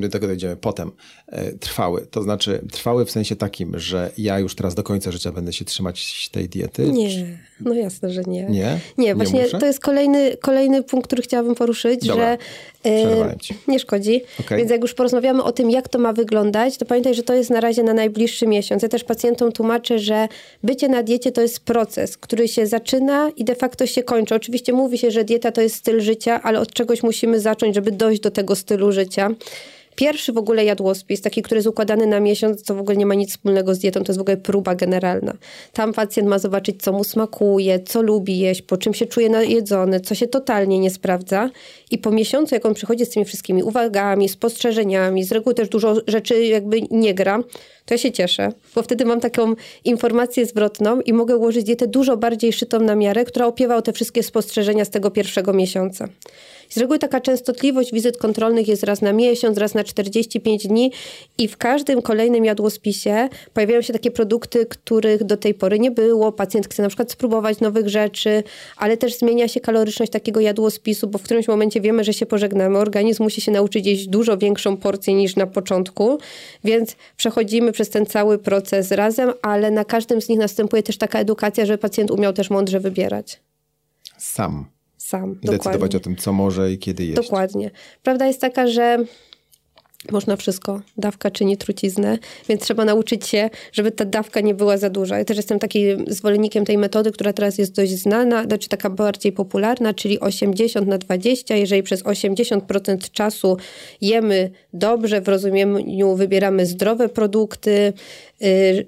do tego dojdziemy potem. E, Trwały, to znaczy trwały w sensie takim, że ja już teraz do końca życia będę się trzymać tej diety? Nie, no jasne, że nie. Nie? Nie, właśnie muszę? to jest kolejny, kolejny punkt, który chciałabym poruszyć, Dobra. że e, nie szkodzi. Okej. Więc jak już porozmawiamy o tym, jak to ma wyglądać, to pamiętaj, że to jest na razie na najbliższy miesiąc. Ja też pacjentom tłumaczę, że bycie na diecie to jest proces, który się zaczyna i de facto się kończy. Oczywiście mówi się, że dieta to jest styl życia, ale od czegoś musimy zacząć, żeby dojść do tego stylu życia. Pierwszy w ogóle jadłospis, taki, który jest układany na miesiąc, to w ogóle nie ma nic wspólnego z dietą, to jest w ogóle próba generalna. Tam pacjent ma zobaczyć, co mu smakuje, co lubi jeść, po czym się czuje najedzony, co się totalnie nie sprawdza. I po miesiącu, jak on przychodzi z tymi wszystkimi uwagami, spostrzeżeniami, z reguły też dużo rzeczy jakby nie gra, to ja się cieszę, bo wtedy mam taką informację zwrotną i mogę ułożyć dietę dużo bardziej szytą na miarę, która opiewa o te wszystkie spostrzeżenia z tego pierwszego miesiąca. Z reguły taka częstotliwość wizyt kontrolnych jest raz na miesiąc, raz na 45 dni i w każdym kolejnym jadłospisie pojawiają się takie produkty, których do tej pory nie było. Pacjent chce na przykład spróbować nowych rzeczy, ale też zmienia się kaloryczność takiego jadłospisu, bo w którymś momencie wiemy, że się pożegnamy. Organizm musi się nauczyć jeść dużo większą porcję niż na początku, więc przechodzimy przez ten cały proces razem, ale na każdym z nich następuje też taka edukacja, żeby pacjent umiał też mądrze wybierać Sam. Sam. Decydować o tym, co może i kiedy jeść. Dokładnie. Prawda jest taka, że można wszystko. Dawka czyni truciznę, więc trzeba nauczyć się, żeby ta dawka nie była za duża. Ja też jestem takim zwolennikiem tej metody, która teraz jest dość znana, znaczy taka bardziej popularna, czyli 80 na 20. Jeżeli przez 80% czasu jemy dobrze, w rozumieniu wybieramy zdrowe produkty,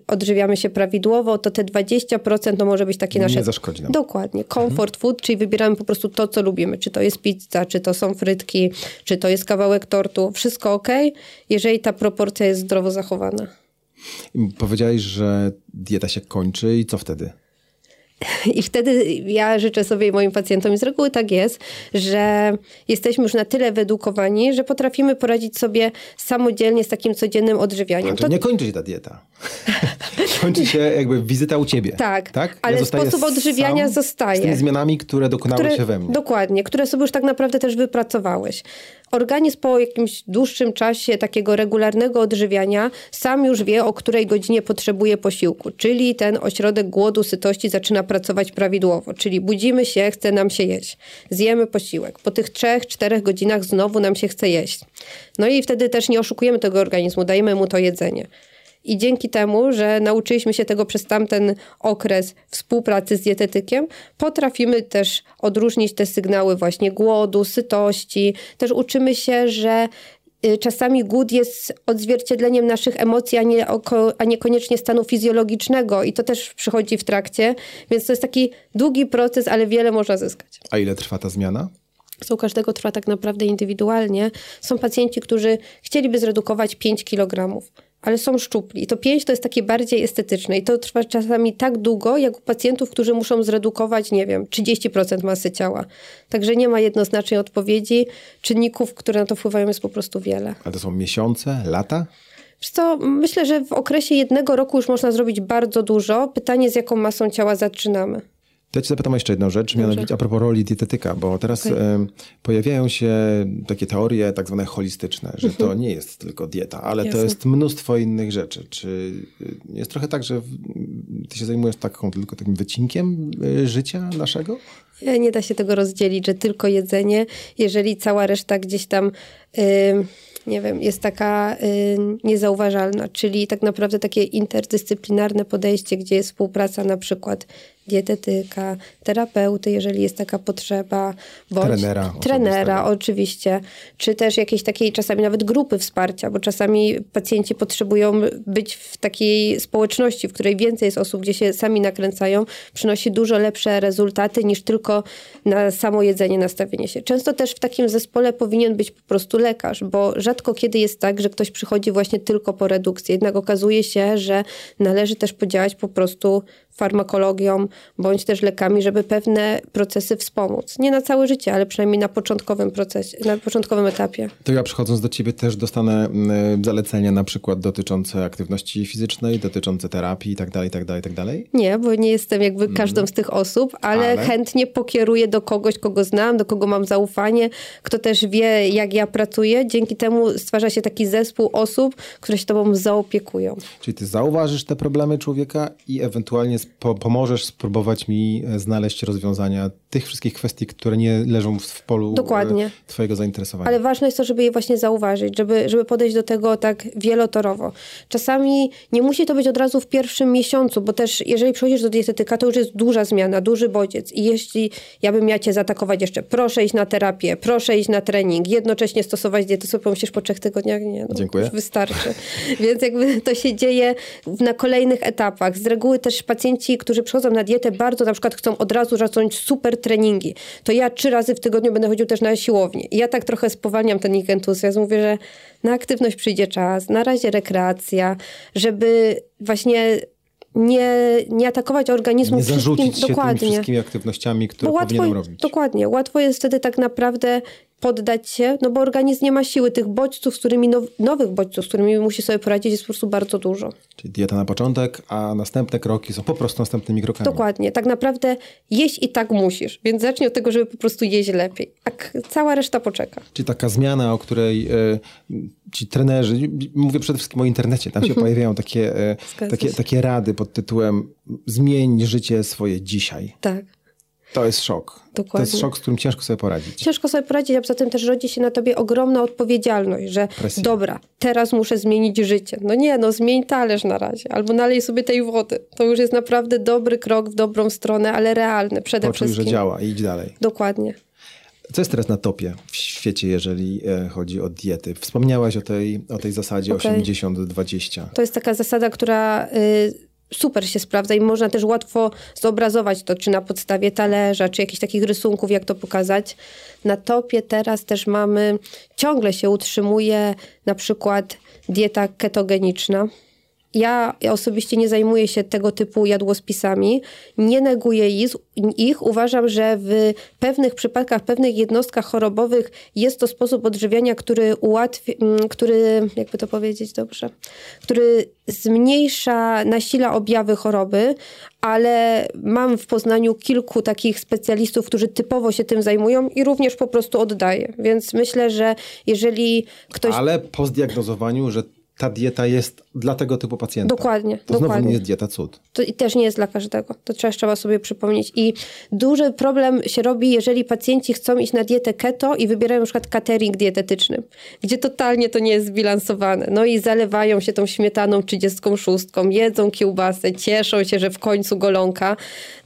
odżywiamy się prawidłowo, to te 20% to może być takie Nie nasze... zaszkodzi nam. Dokładnie. Comfort food, czyli wybieramy po prostu to, co lubimy. Czy to jest pizza, czy to są frytki, czy to jest kawałek tortu. Wszystko ok, jeżeli ta proporcja jest zdrowo zachowana. Powiedziałeś, że dieta się kończy i co wtedy? I wtedy ja życzę sobie i moim pacjentom, i z reguły tak jest, że jesteśmy już na tyle wyedukowani, że potrafimy poradzić sobie samodzielnie z takim codziennym odżywianiem. A to nie kończy się ta dieta. kończy się jakby wizyta u ciebie. Tak, tak? ale zostaję sposób odżywiania zostaje. Z tymi zmianami, które dokonały które, się we mnie. Dokładnie, które sobie już tak naprawdę też wypracowałeś. Organizm po jakimś dłuższym czasie takiego regularnego odżywiania sam już wie, o której godzinie potrzebuje posiłku, czyli ten ośrodek głodu, sytości zaczyna pracować prawidłowo, czyli budzimy się, chce nam się jeść. Zjemy posiłek. Po tych trzech, czterech godzinach znowu nam się chce jeść. No i wtedy też nie oszukujemy tego organizmu, dajemy mu to jedzenie. I dzięki temu, że nauczyliśmy się tego przez tamten okres współpracy z dietetykiem, potrafimy też odróżnić te sygnały właśnie głodu, sytości. Też uczymy się, że y, czasami głód jest odzwierciedleniem naszych emocji, a, nie, a niekoniecznie stanu fizjologicznego i to też przychodzi w trakcie, więc to jest taki długi proces, ale wiele można zyskać. A ile trwa ta zmiana? U każdego trwa tak naprawdę indywidualnie. Są pacjenci, którzy chcieliby zredukować 5 kg, ale są szczupli. To 5 to jest takie bardziej estetyczne i to trwa czasami tak długo, jak u pacjentów, którzy muszą zredukować, nie wiem, 30% masy ciała. Także nie ma jednoznacznej odpowiedzi. Czynników, które na to wpływają jest po prostu wiele. Ale to są miesiące, lata? Co, myślę, że w okresie jednego roku już można zrobić bardzo dużo. Pytanie, z jaką masą ciała zaczynamy. To ja cię zapytam jeszcze jedną rzecz, mianowicie a propos roli dietetyka, bo teraz em, pojawiają się takie teorie tak zwane holistyczne, że to nie jest tylko dieta, ale to Jasne. jest mnóstwo innych rzeczy. Czy y, jest trochę tak, że ty się zajmujesz taką, tylko takim wycinkiem y, życia naszego? Nie, Nie da się tego rozdzielić, że tylko jedzenie, jeżeli cała reszta gdzieś tam, nie wiem, jest taka y, niezauważalna. Czyli tak naprawdę takie interdyscyplinarne podejście, gdzie jest współpraca na przykład dietetyka, terapeuty, jeżeli jest taka potrzeba, bądź Trenera trenera oczywiście, czy też jakiejś takiej czasami nawet grupy wsparcia, bo czasami pacjenci potrzebują być w takiej społeczności, w której więcej jest osób, gdzie się sami nakręcają, przynosi dużo lepsze rezultaty niż tylko na samo jedzenie, nastawienie się. Często też w takim zespole powinien być po prostu lekarz, bo rzadko kiedy jest tak, że ktoś przychodzi właśnie tylko po redukcję. Jednak okazuje się, że należy też podziałać po prostu farmakologią bądź też lekami, żeby pewne procesy wspomóc. Nie na całe życie, ale przynajmniej na początkowym procesie, na początkowym etapie. To ja przychodząc do ciebie też dostanę mm, zalecenia na przykład dotyczące aktywności fizycznej, dotyczące terapii i tak dalej, tak dalej, tak dalej? Nie, bo nie jestem jakby każdą z tych osób, ale, Ale? chętnie pokieruję do kogoś, kogo znam, do kogo mam zaufanie, kto też wie, jak ja pracuję. Dzięki temu stwarza się taki zespół osób, które się tobą zaopiekują. Czyli ty zauważysz te problemy człowieka i ewentualnie spo- pomożesz spróbować mi e, znaleźć rozwiązania tych wszystkich kwestii, które nie leżą w, w polu Dokładnie. e, twojego zainteresowania. Ale ważne jest to, żeby je właśnie zauważyć, żeby, żeby podejść do tego tak wielotorowo. Czasami nie musi to być od razu w pierwszym miesiącu, bo też jeżeli przychodzisz do dietetyka, to już jest duża zmiana, duży bodziec. I jeśli ja bym miała cię zaatakować jeszcze, proszę iść na terapię, proszę iść na trening, jednocześnie stosować dietę, sobie pomyślisz po trzech tygodniach, nie, no, Dziękuję. już wystarczy. Więc jakby to się dzieje na kolejnych etapach. Z reguły też pacjenci, którzy przychodzą na dietę, bardzo na przykład chcą od razu zacząć super treningi. To ja trzy razy w tygodniu będę chodził też na siłownię. I ja tak trochę spowalniam ten ich entuzjazm. Mówię, że na aktywność przyjdzie czas, na razie rekreacja, żeby właśnie nie, nie atakować organizmu nie wszystkim. zarzucić się tymi dokładnie. wszystkimi aktywnościami, które łatwo, powinienem robić. Dokładnie. Łatwo jest wtedy tak naprawdę poddać się, no bo organizm nie ma siły. Tych bodźców, z którymi now, nowych bodźców, z którymi musi sobie poradzić, jest po prostu bardzo dużo. Czyli dieta na początek, a następne kroki są po prostu następnymi krokami. Dokładnie. Tak naprawdę jeść i tak musisz. Więc zacznij od tego, żeby po prostu jeść lepiej. A cała reszta poczeka. Czyli taka zmiana, o której e, ci trenerzy, mówię przede wszystkim o internecie, tam się pojawiają takie, e, takie, takie rady pod tytułem zmień życie swoje dzisiaj. Tak. To jest szok. To Dokładnie. jest szok, z którym ciężko sobie poradzić. Ciężko sobie poradzić, a poza tym też rodzi się na tobie ogromna odpowiedzialność, że Presja. dobra, teraz muszę zmienić życie. No nie, no zmień talerz na razie, albo nalej sobie tej wody. To już jest naprawdę dobry krok w dobrą stronę, ale realny przede Poczuj, że wszystkim. działa i idź dalej. Dokładnie. Co jest teraz na topie w świecie, jeżeli e, chodzi o diety? Wspomniałaś o tej, o tej zasadzie Okej. 80-20. To jest taka zasada, która y, super się sprawdza i można też łatwo zobrazować to, czy na podstawie talerza, czy jakichś takich rysunków, jak to pokazać. Na topie teraz też mamy, ciągle się utrzymuje na przykład dieta ketogeniczna. Ja osobiście nie zajmuję się tego typu jadłospisami, nie neguję ich. Uważam, że w pewnych przypadkach, pewnych jednostkach chorobowych jest to sposób odżywiania, który ułatwi, mm, który, jakby to powiedzieć dobrze, który zmniejsza, nasila objawy choroby, ale mam w Poznaniu kilku takich specjalistów, którzy typowo się tym zajmują i również po prostu oddaję. Więc myślę, że jeżeli ktoś... Ale po zdiagnozowaniu, że ta dieta jest dla tego typu pacjenta. Dokładnie, To znowu dokładnie. nie jest dieta cud. To i też nie jest dla każdego. To trzeba, trzeba sobie przypomnieć. I duży problem się robi, jeżeli pacjenci chcą iść na dietę keto i wybierają na przykład catering dietetyczny, gdzie totalnie to nie jest zbilansowane. No i zalewają się tą śmietaną 36, jedzą kiełbasę, cieszą się, że w końcu golonka.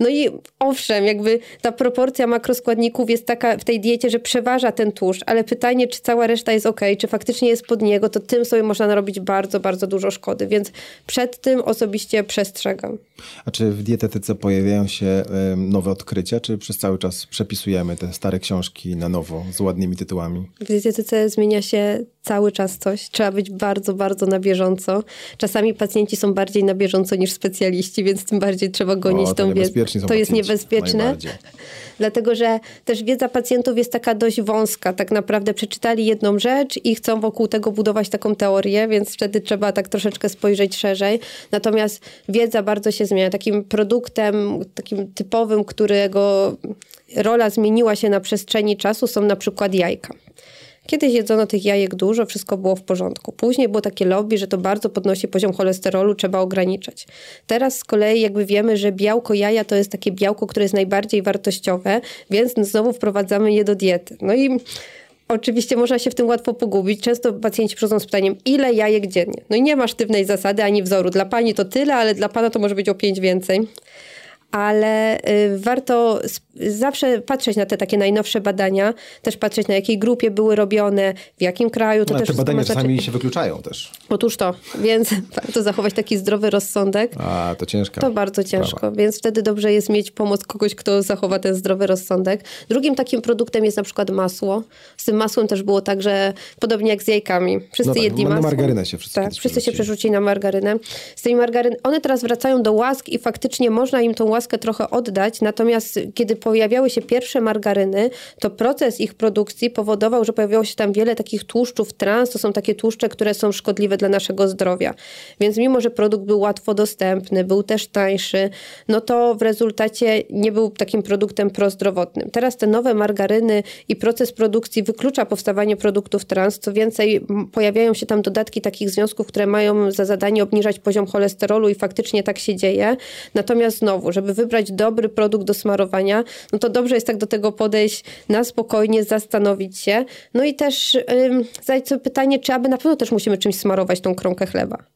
No i owszem, jakby ta proporcja makroskładników jest taka w tej diecie, że przeważa ten tłuszcz, ale pytanie, czy cała reszta jest ok, czy faktycznie jest pod niego, to tym sobie można narobić bardzo, bardzo dużo szkody. Więc przed tym osobiście przestrzegam. A czy w dietetyce pojawiają się nowe odkrycia, czy przez cały czas przepisujemy te stare książki na nowo z ładnymi tytułami? W dietetyce zmienia się cały czas coś. Trzeba być bardzo, bardzo na bieżąco. Czasami pacjenci są bardziej na bieżąco niż specjaliści, więc tym bardziej trzeba gonić O, tą wiedzę. To jest pacjenci, niebezpieczne. najbardziej. Dlatego, że też wiedza pacjentów jest taka dość wąska. Tak naprawdę przeczytali jedną rzecz i chcą wokół tego budować taką teorię, więc wtedy trzeba tak troszeczkę spojrzeć szerzej. Natomiast wiedza bardzo się zmienia. Takim produktem, takim typowym, którego rola zmieniła się na przestrzeni czasu są na przykład jajka. Kiedyś jedzono tych jajek dużo, wszystko było w porządku. Później było takie lobby, że to bardzo podnosi poziom cholesterolu, trzeba ograniczać. Teraz z kolei jakby wiemy, że białko jaja to jest takie białko, które jest najbardziej wartościowe, więc znowu wprowadzamy je do diety. No i oczywiście można się w tym łatwo pogubić. Często pacjenci przychodzą z pytaniem, ile jajek dziennie? No i nie ma sztywnej zasady ani wzoru. Dla pani to tyle, ale dla pana to może być o pięć więcej. Ale y, warto zawsze patrzeć na te takie najnowsze badania, też patrzeć na jakiej grupie były robione, w jakim kraju. To no, też te badania czasami się wykluczają też. Otóż to, więc warto zachować taki zdrowy rozsądek. A, to ciężko. To bardzo ciężko, więc wtedy dobrze jest mieć pomoc kogoś, kto zachowa ten zdrowy rozsądek. Drugim takim produktem jest na przykład masło. Z tym masłem też było tak, że podobnie jak z jajkami. Wszyscy no tak, jedli masło. Na margarynę się wszyscy Tak, wszyscy się przerzucili na margarynę. Z tymi margaryn... One teraz wracają do łask i faktycznie można im tą łaskę trochę oddać, natomiast kiedy pojawiały się pierwsze margaryny, to proces ich produkcji powodował, że pojawiało się tam wiele takich tłuszczów trans, to są takie tłuszcze, które są szkodliwe dla naszego zdrowia. Więc mimo, że produkt był łatwo dostępny, był też tańszy, no to w rezultacie nie był takim produktem prozdrowotnym. Teraz te nowe margaryny i proces produkcji wyklucza powstawanie produktów trans. Co więcej, pojawiają się tam dodatki takich związków, które mają za zadanie obniżać poziom cholesterolu i faktycznie tak się dzieje. Natomiast znowu, żeby wybrać dobry produkt do smarowania, no to dobrze jest tak do tego podejść na spokojnie, zastanowić się. No i też zadać sobie pytanie, czy aby na pewno też musimy czymś smarować tą kromkę chleba.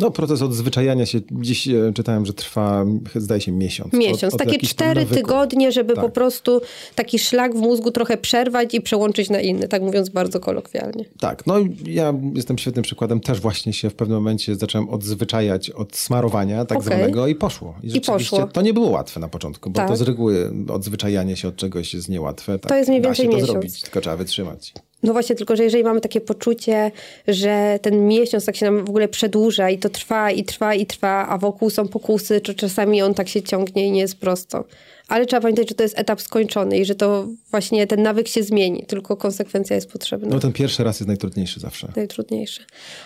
No, proces odzwyczajania się, dziś e, czytałem, że trwa, zdaje się, miesiąc. Miesiąc, od, od takie cztery tygodnie, żeby tak. po prostu taki szlak w mózgu trochę przerwać i przełączyć na inny, tak mówiąc bardzo kolokwialnie. Tak, no ja jestem świetnym przykładem, też właśnie się w pewnym momencie zacząłem odzwyczajać od smarowania tak okay. zwanego i poszło. I, I poszło. To nie było łatwe na początku, bo tak. to z reguły odzwyczajanie się od czegoś jest niełatwe. Tak, to jest mniej więcej da się miesiąc. to zrobić, tylko trzeba wytrzymać. No właśnie, tylko że jeżeli mamy takie poczucie, że ten miesiąc tak się nam w ogóle przedłuża i to trwa i trwa i trwa, a wokół są pokusy, czy czasami on tak się ciągnie i nie jest prosto ale trzeba pamiętać, że to jest etap skończony i że to właśnie ten nawyk się zmieni, tylko konsekwencja jest potrzebna. No ten pierwszy raz jest najtrudniejszy zawsze. Najtrudniejszy.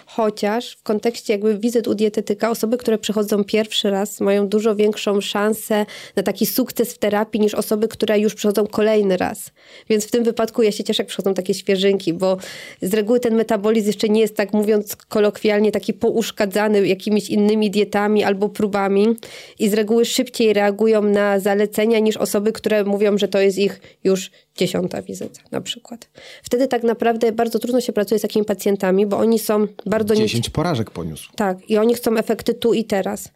Chociaż w kontekście jakby wizyt u dietetyka, osoby, które przychodzą pierwszy raz mają dużo większą szansę na taki sukces w terapii niż osoby, które już przychodzą kolejny raz. Więc w tym wypadku ja się cieszę, jak przychodzą takie świeżynki, bo z reguły ten metabolizm jeszcze nie jest tak mówiąc kolokwialnie taki pouszkadzany jakimiś innymi dietami albo próbami i z reguły szybciej reagują na zalecenia niż osoby, które mówią, że to jest ich już dziesiąta wizyta na przykład. Wtedy tak naprawdę bardzo trudno się pracuje z takimi pacjentami, bo oni są bardzo... Dziesięć porażek poniósł. Tak, i oni chcą efekty tu i teraz.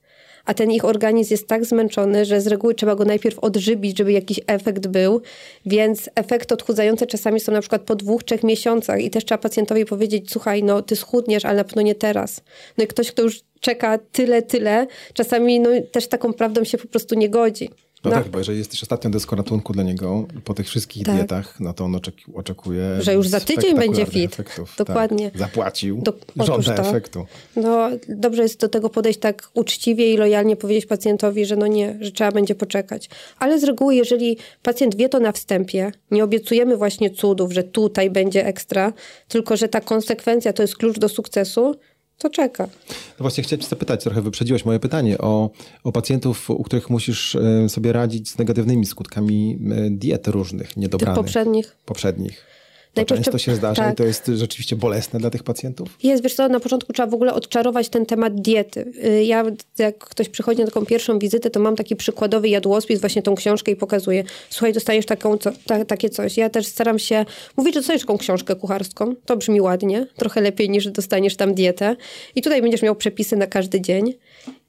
A ten ich organizm jest tak zmęczony, że z reguły trzeba go najpierw odżywić, żeby jakiś efekt był. Więc efekty odchudzające czasami są na przykład po dwóch, trzech miesiącach i też trzeba pacjentowi powiedzieć, słuchaj, no ty schudniesz, ale na pewno nie teraz. No i ktoś, kto już czeka tyle, tyle, czasami no, też taką prawdą się po prostu nie godzi. No, no, tak, bo jeżeli jesteś ostatnią deską ratunku dla niego po tych wszystkich tak. dietach, no to on oczekuje... Że już za tydzień będzie fit. Efektów. Dokładnie. Tak. Zapłacił, Do, żąda efektu. No dobrze jest do tego podejść tak uczciwie i lojalnie powiedzieć pacjentowi, że no nie, że trzeba będzie poczekać. Ale z reguły, jeżeli pacjent wie to na wstępie, nie obiecujemy właśnie cudów, że tutaj będzie ekstra, tylko że ta konsekwencja to jest klucz do sukcesu, to czeka. No właśnie chciałem cię zapytać, trochę wyprzedziłeś moje pytanie o, o pacjentów, u których musisz e, sobie radzić z negatywnymi skutkami e, diet różnych, niedobranych. Tych poprzednich. Poprzednich. To często się zdarza tak. i to jest rzeczywiście bolesne dla tych pacjentów? Jest, wiesz co, na początku trzeba w ogóle odczarować ten temat diety. Y, ja, jak ktoś przychodzi na taką pierwszą wizytę, to mam taki przykładowy jadłospis, właśnie tą książkę i pokazuję. Słuchaj, dostajesz taką, co, ta, takie coś. Ja też staram się mówić, że dostajesz taką książkę kucharską. To brzmi ładnie, trochę lepiej niż dostaniesz tam dietę. I tutaj będziesz miał przepisy na każdy dzień.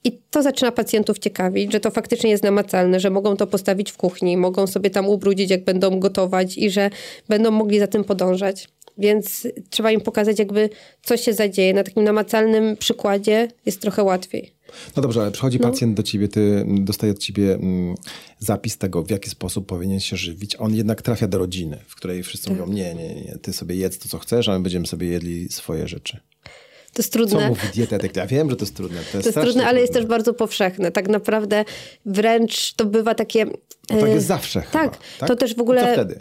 I to zaczyna pacjentów ciekawić, że to faktycznie jest namacalne, że mogą to postawić w kuchni, mogą sobie tam ubrudzić, jak będą gotować i że będą mogli za tym podążać. Więc trzeba im pokazać, jakby coś się zadzieje. Na takim namacalnym przykładzie jest trochę łatwiej. No dobrze, ale przychodzi no. pacjent do ciebie, ty dostaje od ciebie mm, zapis tego, w jaki sposób powinien się żywić. On jednak trafia do rodziny, w której wszyscy tak. mówią, nie, nie, nie, ty sobie jedz to, co chcesz, a my będziemy sobie jedli swoje rzeczy. To jest trudne. Co mówi dietetyk? Ja wiem, że to jest trudne. To jest, to jest trudne, ale trudne. jest też bardzo powszechne. Tak naprawdę wręcz to bywa takie... No tak jest zawsze tak, chyba, tak, to też w ogóle... co wtedy?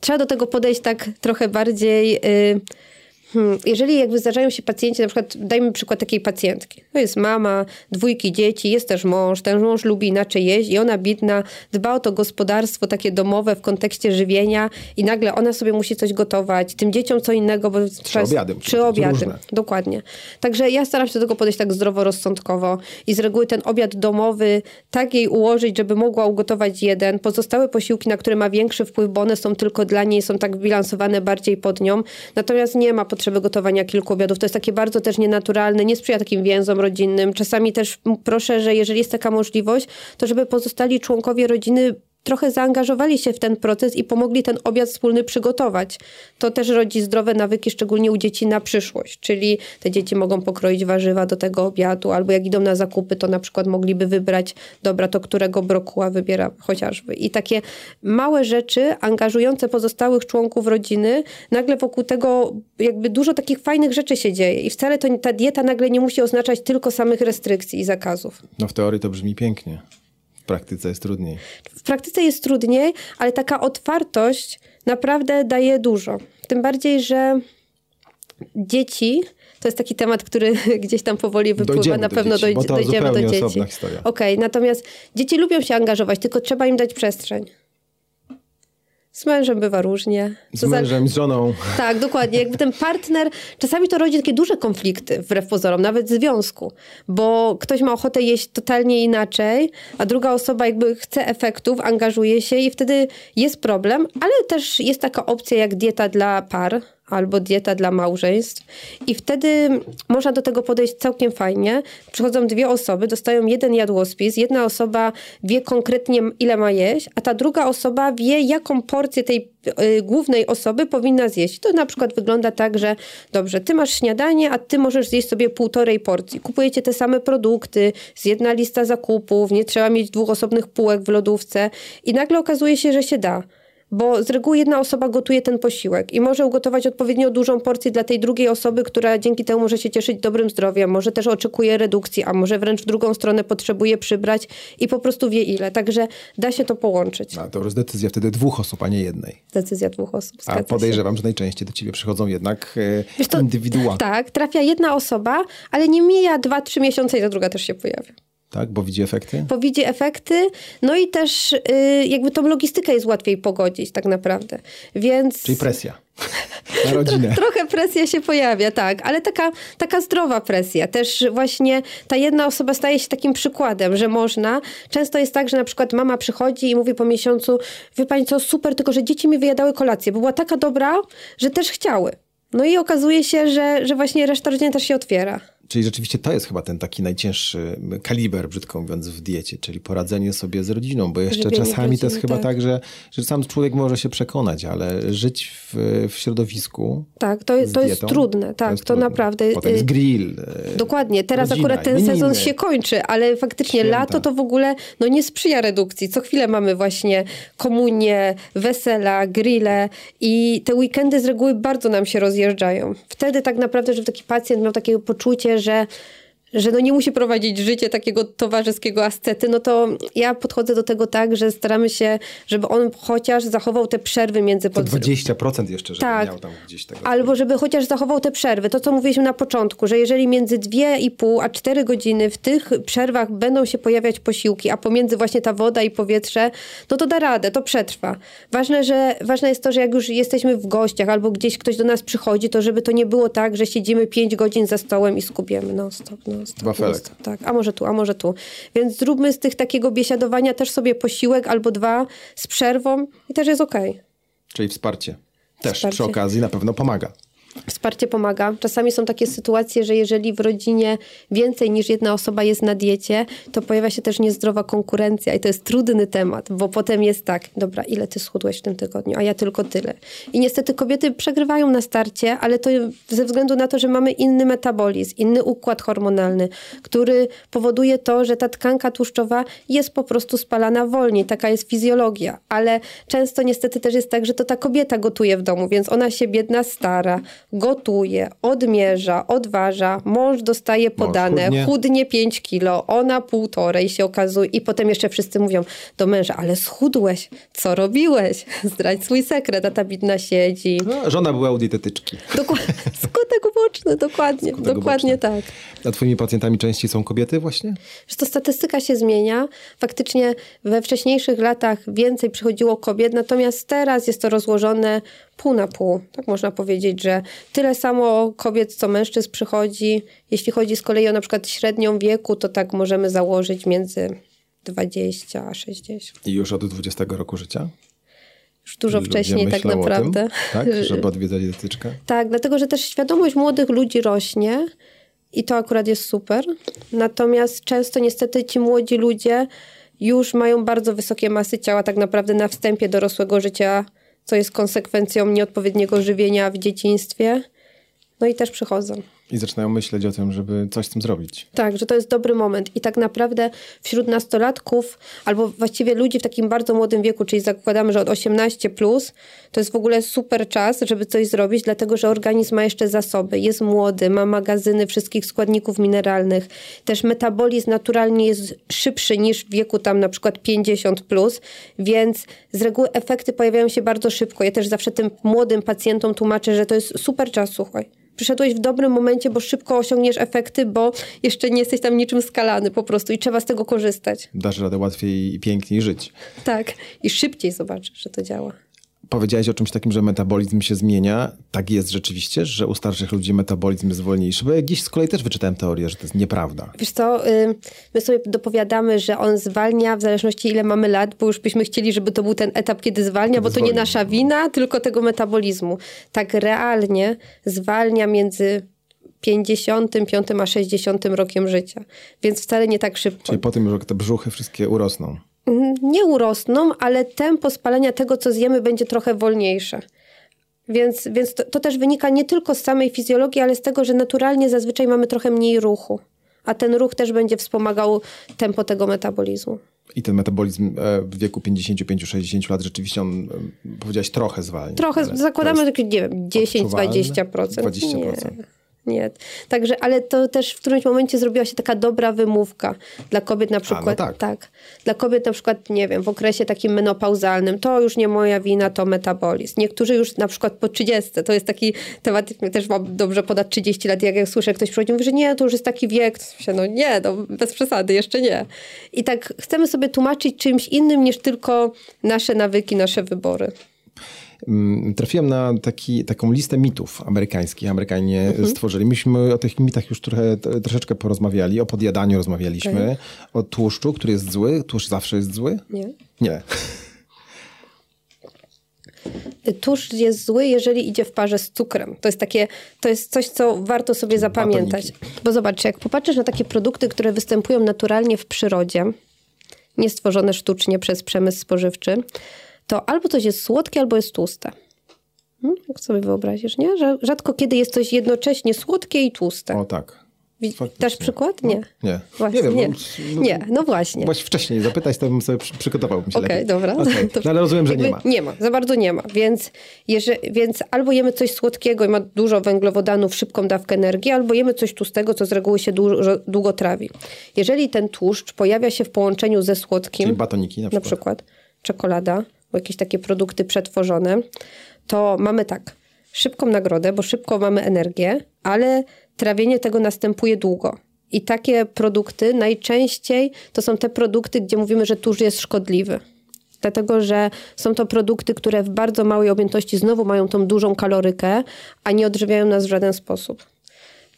Trzeba do tego podejść tak trochę bardziej... Yy, Hmm, jeżeli jakby zdarzają się pacjenci, na przykład dajmy przykład takiej pacjentki. To jest mama, dwójki dzieci, jest też mąż, ten mąż lubi inaczej jeść i ona bidna dba o to gospodarstwo takie domowe w kontekście żywienia i nagle ona sobie musi coś gotować, tym dzieciom co innego, bo trzy obiady. Trzy obiady, dokładnie. Także ja staram się do tego podejść tak zdroworozsądkowo i z reguły ten obiad domowy tak jej ułożyć, żeby mogła ugotować jeden. Pozostałe posiłki, na które ma większy wpływ, bo one są tylko dla niej, są tak bilansowane bardziej pod nią. Natomiast nie ma potrzeby potrzeby gotowania kilku obiadów. To jest takie bardzo też nienaturalne, nie sprzyja takim więzom rodzinnym. Czasami też proszę, że jeżeli jest taka możliwość, to żeby pozostali członkowie rodziny trochę zaangażowali się w ten proces i pomogli ten obiad wspólny przygotować. To też rodzi zdrowe nawyki, szczególnie u dzieci na przyszłość. Czyli te dzieci mogą pokroić warzywa do tego obiadu, albo jak idą na zakupy, to na przykład mogliby wybrać, dobra, to którego brokuła wybiera chociażby. I takie małe rzeczy angażujące pozostałych członków rodziny, nagle wokół tego jakby dużo takich fajnych rzeczy się dzieje. I wcale to, ta dieta nagle nie musi oznaczać tylko samych restrykcji i zakazów. No w teorii to brzmi pięknie. W praktyce jest trudniej. W praktyce jest trudniej, ale taka otwartość naprawdę daje dużo. Tym bardziej, że dzieci to jest taki temat, który gdzieś tam powoli wypływa. Dojdziemy Na pewno dzieci, dojdzie, dojdziemy do dzieci. Okej, okay, natomiast dzieci lubią się angażować, tylko trzeba im dać przestrzeń. Z mężem bywa różnie. Z mężem, z żoną. Tak, dokładnie. Jakby ten partner, czasami to rodzi takie duże konflikty, wbrew pozorom, nawet w związku, bo ktoś ma ochotę jeść totalnie inaczej, a druga osoba jakby chce efektów, angażuje się i wtedy jest problem, ale też jest taka opcja jak dieta dla par, albo dieta dla małżeństw. I wtedy można do tego podejść całkiem fajnie. Przychodzą dwie osoby, dostają jeden jadłospis. Jedna osoba wie konkretnie, ile ma jeść, a ta druga osoba wie, jaką porcję tej y, głównej osoby powinna zjeść. To na przykład wygląda tak, że dobrze, ty masz śniadanie, a ty możesz zjeść sobie półtorej porcji. Kupujecie te same produkty, z jedna lista zakupów, nie trzeba mieć dwóch osobnych półek w lodówce i nagle okazuje się, że się da bo z reguły jedna osoba gotuje ten posiłek i może ugotować odpowiednio dużą porcję dla tej drugiej osoby, która dzięki temu może się cieszyć dobrym zdrowiem, może też oczekuje redukcji, a może wręcz w drugą stronę potrzebuje przybrać i po prostu wie ile. Także da się to połączyć. A to już decyzja wtedy dwóch osób, a nie jednej. Decyzja dwóch osób. A podejrzewam, się. że najczęściej do ciebie przychodzą jednak e, indywidualnie. Tak, trafia jedna osoba, ale nie mija dwa, trzy miesiące i ta druga też się pojawia tak? Bo widzi efekty? Bo widzi efekty, no i też y, jakby tą logistykę jest łatwiej pogodzić tak naprawdę, więc... Czyli presja na rodzinę. trochę presja się pojawia, tak, ale taka, taka zdrowa presja. Też właśnie ta jedna osoba staje się takim przykładem, że można. Często jest tak, że na przykład mama przychodzi i mówi po miesiącu, wie pani co, super, tylko że dzieci mi wyjadały kolację, bo była taka dobra, że też chciały. No i okazuje się, że, że właśnie reszta rodziny też się otwiera. Czyli rzeczywiście to jest chyba ten taki najcięższy kaliber, brzydko mówiąc, w diecie, czyli poradzenie sobie z rodziną, bo jeszcze Żywienie czasami rodziny, to jest chyba tak, tak że, że sam człowiek może się przekonać, ale żyć w, w środowisku. Tak, to, jest, to jest trudne, tak, to, to trudne. naprawdę. Potem jest grill. E, Dokładnie, teraz rodzina, akurat ten sezon się kończy, ale faktycznie Święta. lato to w ogóle no, nie sprzyja redukcji. Co chwilę mamy właśnie komunie, wesela, grille i te weekendy z reguły bardzo nam się rozjeżdżają. Wtedy tak naprawdę, żeby taki pacjent miał takie poczucie, że że no nie musi prowadzić życie takiego towarzyskiego ascety, no to ja podchodzę do tego tak, że staramy się, żeby on chociaż zachował te przerwy między... To 20% jeszcze, żeby tak. miał tam gdzieś tego. Albo żeby chociaż zachował te przerwy. To, co mówiliśmy na początku, że jeżeli między 2,5 a 4 godziny w tych przerwach będą się pojawiać posiłki, a pomiędzy właśnie ta woda i powietrze, no to da radę, to przetrwa. Ważne, że, ważne jest to, że jak już jesteśmy w gościach albo gdzieś ktoś do nas przychodzi, to żeby to nie było tak, że siedzimy 5 godzin za stołem i skupiemy. No stop, no Wafelek. Tak, a może tu, a może tu. Więc zróbmy z tych takiego biesiadowania też sobie posiłek albo dwa z przerwą i też jest okej. Okay. Czyli wsparcie. Też wsparcie. przy okazji na pewno pomaga. Wsparcie pomaga. Czasami są takie sytuacje, że jeżeli w rodzinie więcej niż jedna osoba jest na diecie, to pojawia się też niezdrowa konkurencja i to jest trudny temat, bo potem jest tak, dobra, ile ty schudłeś w tym tygodniu, a ja tylko tyle. I niestety kobiety przegrywają na starcie, ale to ze względu na to, że mamy inny metabolizm, inny układ hormonalny, który powoduje to, że ta tkanka tłuszczowa jest po prostu spalana wolniej. Taka jest fizjologia, ale często niestety też jest tak, że to ta kobieta gotuje w domu, więc ona się biedna stara, gotuje, odmierza, odważa, mąż dostaje podane, chudnie. chudnie 5 kilo, ona półtorej się okazuje i potem jeszcze wszyscy mówią do męża, ale schudłeś, co robiłeś? Zdradź swój sekret, a ta bidna siedzi. No, żona była u dietetyczki. Dokładnie, skutek uboczny, dokładnie, skutek dokładnie uboczny. tak. A twoimi pacjentami częściej są kobiety właśnie? Że to statystyka się zmienia. Faktycznie we wcześniejszych latach więcej przychodziło kobiet, natomiast teraz jest to rozłożone pół na pół. Tak można powiedzieć, że tyle samo kobiet, co mężczyzn przychodzi. Jeśli chodzi z kolei o na przykład średnią wieku, to tak możemy założyć między 20 a 60. I już od 20 roku życia? już dużo Ludzie wcześniej tak naprawdę. Tak, żeby odwiedzać dietetyczkę? Tak, dlatego że też świadomość młodych ludzi rośnie i to akurat jest super. Natomiast często niestety ci młodzi ludzie już mają bardzo wysokie masy ciała tak naprawdę na wstępie dorosłego życia, co jest konsekwencją nieodpowiedniego żywienia w dzieciństwie. No i też przychodzą. I zaczynają myśleć o tym, żeby coś z tym zrobić. Tak, że to jest dobry moment. I tak naprawdę wśród nastolatków, albo właściwie ludzi w takim bardzo młodym wieku, czyli zakładamy, że od 18 plus, to jest w ogóle super czas, żeby coś zrobić, dlatego że organizm ma jeszcze zasoby. Jest młody, ma magazyny wszystkich składników mineralnych. Też metabolizm naturalnie jest szybszy niż w wieku tam na przykład 50 plus, więc z reguły efekty pojawiają się bardzo szybko. Ja też zawsze tym młodym pacjentom tłumaczę, że to jest super czas, słuchaj przyszedłeś w dobrym momencie, bo szybko osiągniesz efekty, bo jeszcze nie jesteś tam niczym skalany po prostu i trzeba z tego korzystać. Dasz radę łatwiej i piękniej żyć. Tak. I szybciej zobaczysz, że to działa. Powiedziałeś o czymś takim, że metabolizm się zmienia. Tak jest rzeczywiście, że u starszych ludzi metabolizm jest wolniejszy, bo gdzieś z kolei też wyczytałem teorię, że to jest nieprawda. Wiesz co, my sobie dopowiadamy, że on zwalnia w zależności ile mamy lat, bo już byśmy chcieli, żeby to był ten etap, kiedy zwalnia, kiedy bo to nie nasza wina, tylko tego metabolizmu. Tak realnie zwalnia między 55 a 60 rokiem życia, więc wcale nie tak szybko. Czyli po tym już te brzuchy wszystkie urosną nie urosną, ale tempo spalania tego, co zjemy, będzie trochę wolniejsze. Więc, więc to, to, też wynika nie tylko z samej fizjologii, ale z tego, że naturalnie zazwyczaj mamy trochę mniej ruchu. A ten ruch też będzie wspomagał tempo tego metabolizmu. I ten metabolizm e, w wieku 55-60 lat rzeczywiście on, e, powiedziałaś, trochę zwalnia. Trochę, zakładamy, że nie wiem, 10-20%. 20%. Nie. Nie. Także, ale to też w którymś momencie zrobiła się taka dobra wymówka dla kobiet na przykład. A, no tak. tak. Dla kobiet na przykład, nie wiem, w okresie takim menopauzalnym, to już nie moja wina, to metabolizm. Niektórzy już na przykład po 30, to jest taki temat, też mam dobrze podać 30 lat, jak, jak słyszę, ktoś przychodzi mówi, że nie, to już jest taki wiek, się, no nie, no bez przesady, jeszcze nie. I tak chcemy sobie tłumaczyć czymś innym niż tylko nasze nawyki, nasze wybory. Mm, trafiłem na taki, taką listę mitów amerykańskich. Amerykanie mhm. stworzyli. Myśmy o tych mitach już trochę, troszeczkę porozmawiali. O podjadaniu rozmawialiśmy. Okay. O tłuszczu, który jest zły. Tłuszcz zawsze jest zły? Nie. Nie. Tłuszcz jest zły, jeżeli idzie w parze z cukrem. To jest takie, to jest coś, co warto sobie zapamiętać. Batoniki. Bo zobacz, jak popatrzysz na takie produkty, które występują naturalnie w przyrodzie, niestworzone sztucznie przez przemysł spożywczy, to albo coś jest słodkie, albo jest tłuste. Hmm? Jak sobie wyobrazisz, nie? Że rzadko kiedy jest coś jednocześnie słodkie i tłuste. O tak. Też przykład? Nie. No, nie. Właśnie, nie, wiem, nie. No, nie, no właśnie. Właśnie wcześniej zapytać, to bym sobie przygotował Okej, okay, dobra. Okay. No, ale rozumiem, że nie ma. Nie ma, za bardzo nie ma. Więc, jeżeli, więc albo jemy coś słodkiego i ma dużo węglowodanów, szybką dawkę energii, albo jemy coś tłustego, co z reguły się dużo, długo trawi. Jeżeli ten tłuszcz pojawia się w połączeniu ze słodkim, Czyli batoniki na przykład, na przykład czekolada, jakieś takie produkty przetworzone, to mamy tak, szybką nagrodę, bo szybko mamy energię, ale trawienie tego następuje długo. I takie produkty najczęściej to są te produkty, gdzie mówimy, że tłuszcz jest szkodliwy. Dlatego, że są to produkty, które w bardzo małej objętości znowu mają tą dużą kalorykę, a nie odżywiają nas w żaden sposób.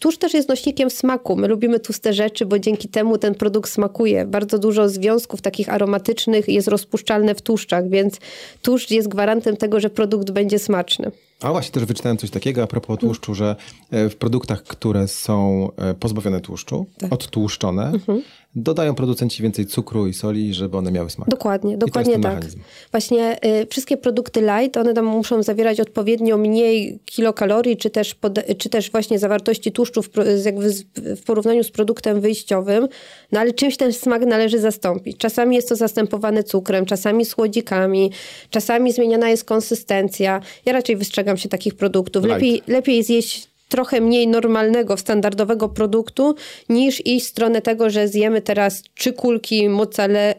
Tłuszcz też jest nośnikiem smaku. My lubimy tłuste rzeczy, bo dzięki temu ten produkt smakuje. Bardzo dużo związków takich aromatycznych jest rozpuszczalne w tłuszczach, więc tłuszcz jest gwarantem tego, że produkt będzie smaczny. A właśnie też wyczytałem coś takiego a propos tłuszczu, że e, w produktach, które są e, pozbawione tłuszczu, tak. odtłuszczone, mhm. Dodają producenci więcej cukru i soli, żeby one miały smak. Dokładnie, dokładnie tak. Mechanizm. Właśnie y, wszystkie produkty light, one tam muszą zawierać odpowiednio mniej kilokalorii, czy też, pod, czy też właśnie zawartości tłuszczu w, jakby w porównaniu z produktem wyjściowym, no ale czymś ten smak należy zastąpić. Czasami jest to zastępowane cukrem, czasami słodzikami, czasami zmieniana jest konsystencja. Ja raczej wystrzegam się takich produktów. Lepiej, lepiej zjeść trochę mniej normalnego, standardowego produktu, niż iść w stronę tego, że zjemy teraz trzy kulki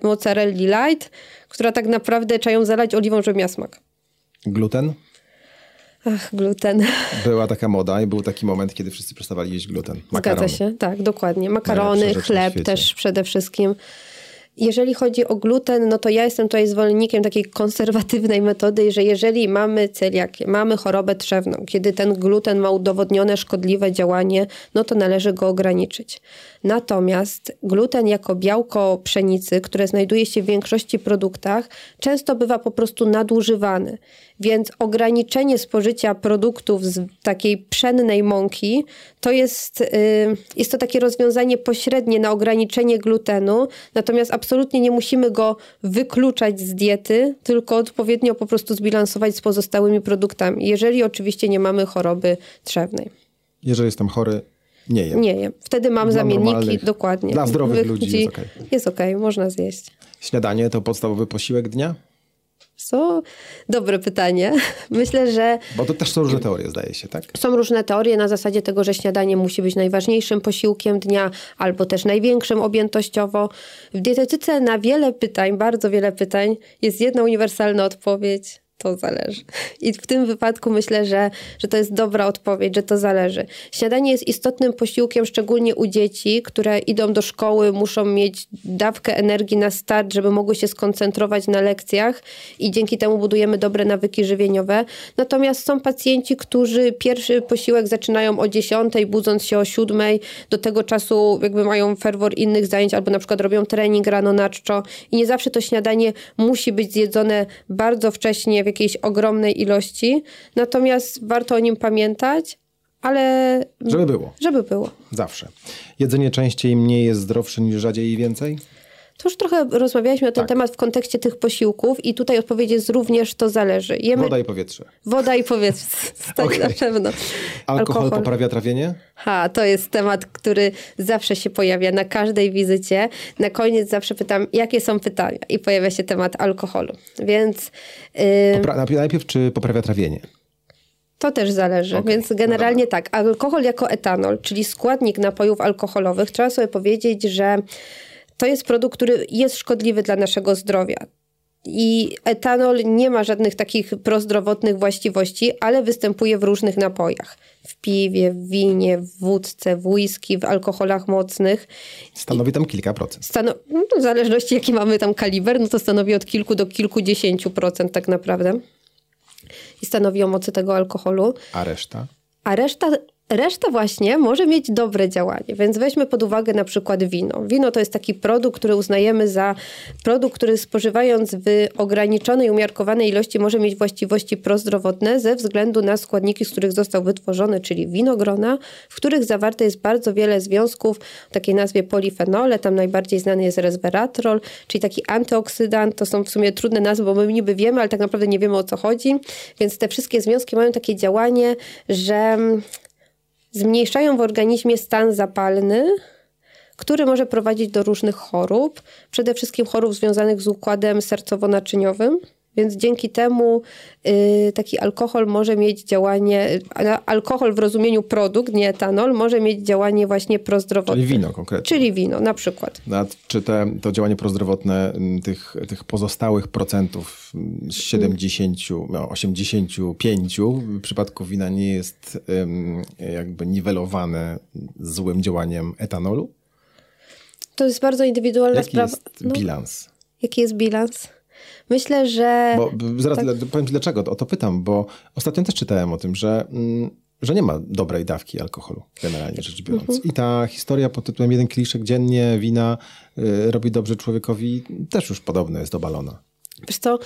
mozzarelli light, która tak naprawdę trzeba ją zalać oliwą, żeby miała smak. Gluten? Ach, gluten. Była taka moda i był taki moment, kiedy wszyscy przestawali jeść gluten. Makarony. Zgadza się, tak, dokładnie. Makarony, chleb też przede wszystkim. Jeżeli chodzi o gluten, no to ja jestem tutaj zwolennikiem takiej konserwatywnej metody, że jeżeli mamy celiakię, mamy chorobę trzewną, kiedy ten gluten ma udowodnione szkodliwe działanie, no to należy go ograniczyć. Natomiast gluten jako białko pszenicy, które znajduje się w większości produktach, często bywa po prostu nadużywany. Więc ograniczenie spożycia produktów z takiej pszennej mąki to jest, y, jest to takie rozwiązanie pośrednie na ograniczenie glutenu, natomiast absolutnie nie musimy go wykluczać z diety, tylko odpowiednio po prostu zbilansować z pozostałymi produktami, jeżeli oczywiście nie mamy choroby trzewnej. Jeżeli jestem chory, nie jem. Nie jem. Wtedy mam Dla zamienniki, dokładnie. dla zdrowych Wych- ludzi jest okej. Jest okej, można zjeść. Śniadanie to podstawowy posiłek dnia? Co? Dobre pytanie. Myślę, że Bo to też są różne teorie, zdaje się, tak? są różne teorie na zasadzie tego, że śniadanie musi być najważniejszym posiłkiem dnia, albo też największym objętościowo. W dietetyce na wiele pytań, bardzo wiele pytań, jest jedna uniwersalna odpowiedź. To zależy. I w tym wypadku myślę, że, że to jest dobra odpowiedź, że to zależy. Śniadanie jest istotnym posiłkiem, szczególnie u dzieci, które idą do szkoły, muszą mieć dawkę energii na start, żeby mogły się skoncentrować na lekcjach i dzięki temu budujemy dobre nawyki żywieniowe. Natomiast są pacjenci, którzy pierwszy posiłek zaczynają o 10, budząc się o 7, do tego czasu jakby mają ferwor innych zajęć albo na przykład robią trening rano na czczo i nie zawsze to śniadanie musi być zjedzone bardzo wcześnie w jakiejś ogromnej ilości. Natomiast warto o nim pamiętać, ale Żeby było. żeby było. Zawsze. Jedzenie częściej mniej jest zdrowsze niż rzadziej i więcej? To już trochę rozmawialiśmy na ten Tak. temat w kontekście tych posiłków i tutaj odpowiedź jest również to zależy. Jemy Woda i powietrze. woda i powietrze. Tak Okej. na pewno. Alkohol, poprawia trawienie? Ha, to jest temat, który zawsze się pojawia na każdej wizycie. Na koniec zawsze pytam, jakie są pytania i pojawia się temat alkoholu. Więc yy, Popra- najpierw- czy poprawia trawienie? to też zależy. Okej, Więc no generalnie tak, alkohol jako etanol, czyli składnik napojów alkoholowych, trzeba sobie powiedzieć, że to jest produkt, który jest szkodliwy dla naszego zdrowia. I etanol nie ma żadnych takich prozdrowotnych właściwości, ale występuje w różnych napojach. W piwie, w winie, w wódce, w whisky, w alkoholach mocnych. Stanowi tam kilka procent. Stano- no w zależności jaki mamy tam kaliber, no to stanowi od kilku do kilkudziesięciu procent tak naprawdę. I stanowi o mocy tego alkoholu. A reszta? A reszta, reszta właśnie może mieć dobre działanie, więc weźmy pod uwagę na przykład wino. Wino to jest taki produkt, który uznajemy za produkt, który spożywając w ograniczonej, umiarkowanej ilości może mieć właściwości prozdrowotne ze względu na składniki, z których został wytworzony, czyli winogrona, w których zawarte jest bardzo wiele związków o takiej nazwie polifenole. Tam najbardziej znany jest resveratrol, czyli taki antyoksydant. To są w sumie trudne nazwy, bo my niby wiemy, ale tak naprawdę nie wiemy o co chodzi. Więc te wszystkie związki mają takie działanie, że zmniejszają w organizmie stan zapalny, który może prowadzić do różnych chorób, przede wszystkim chorób związanych z układem sercowo-naczyniowym. Więc dzięki temu y, taki alkohol może mieć działanie, alkohol w rozumieniu produkt, nie etanol, może mieć działanie właśnie prozdrowotne. Czyli wino konkretnie. Czyli wino na przykład. A czy te, to działanie prozdrowotne m, tych, tych pozostałych procentów m, z 70, no, 85 w przypadku wina nie jest jakby niwelowane złym działaniem etanolu? To jest bardzo indywidualna Jaki sprawa. jest No, bilans? jaki jest bilans? Myślę, że... Bo zaraz tak. dla- powiem ci dlaczego, o to pytam, bo ostatnio też czytałem o tym, że, mm, że nie ma dobrej dawki alkoholu, generalnie rzecz biorąc. Mhm. I ta historia pod tytułem jeden kieliszek dziennie wina y, robi dobrze człowiekowi też już podobno jest do balona. Wiesz co,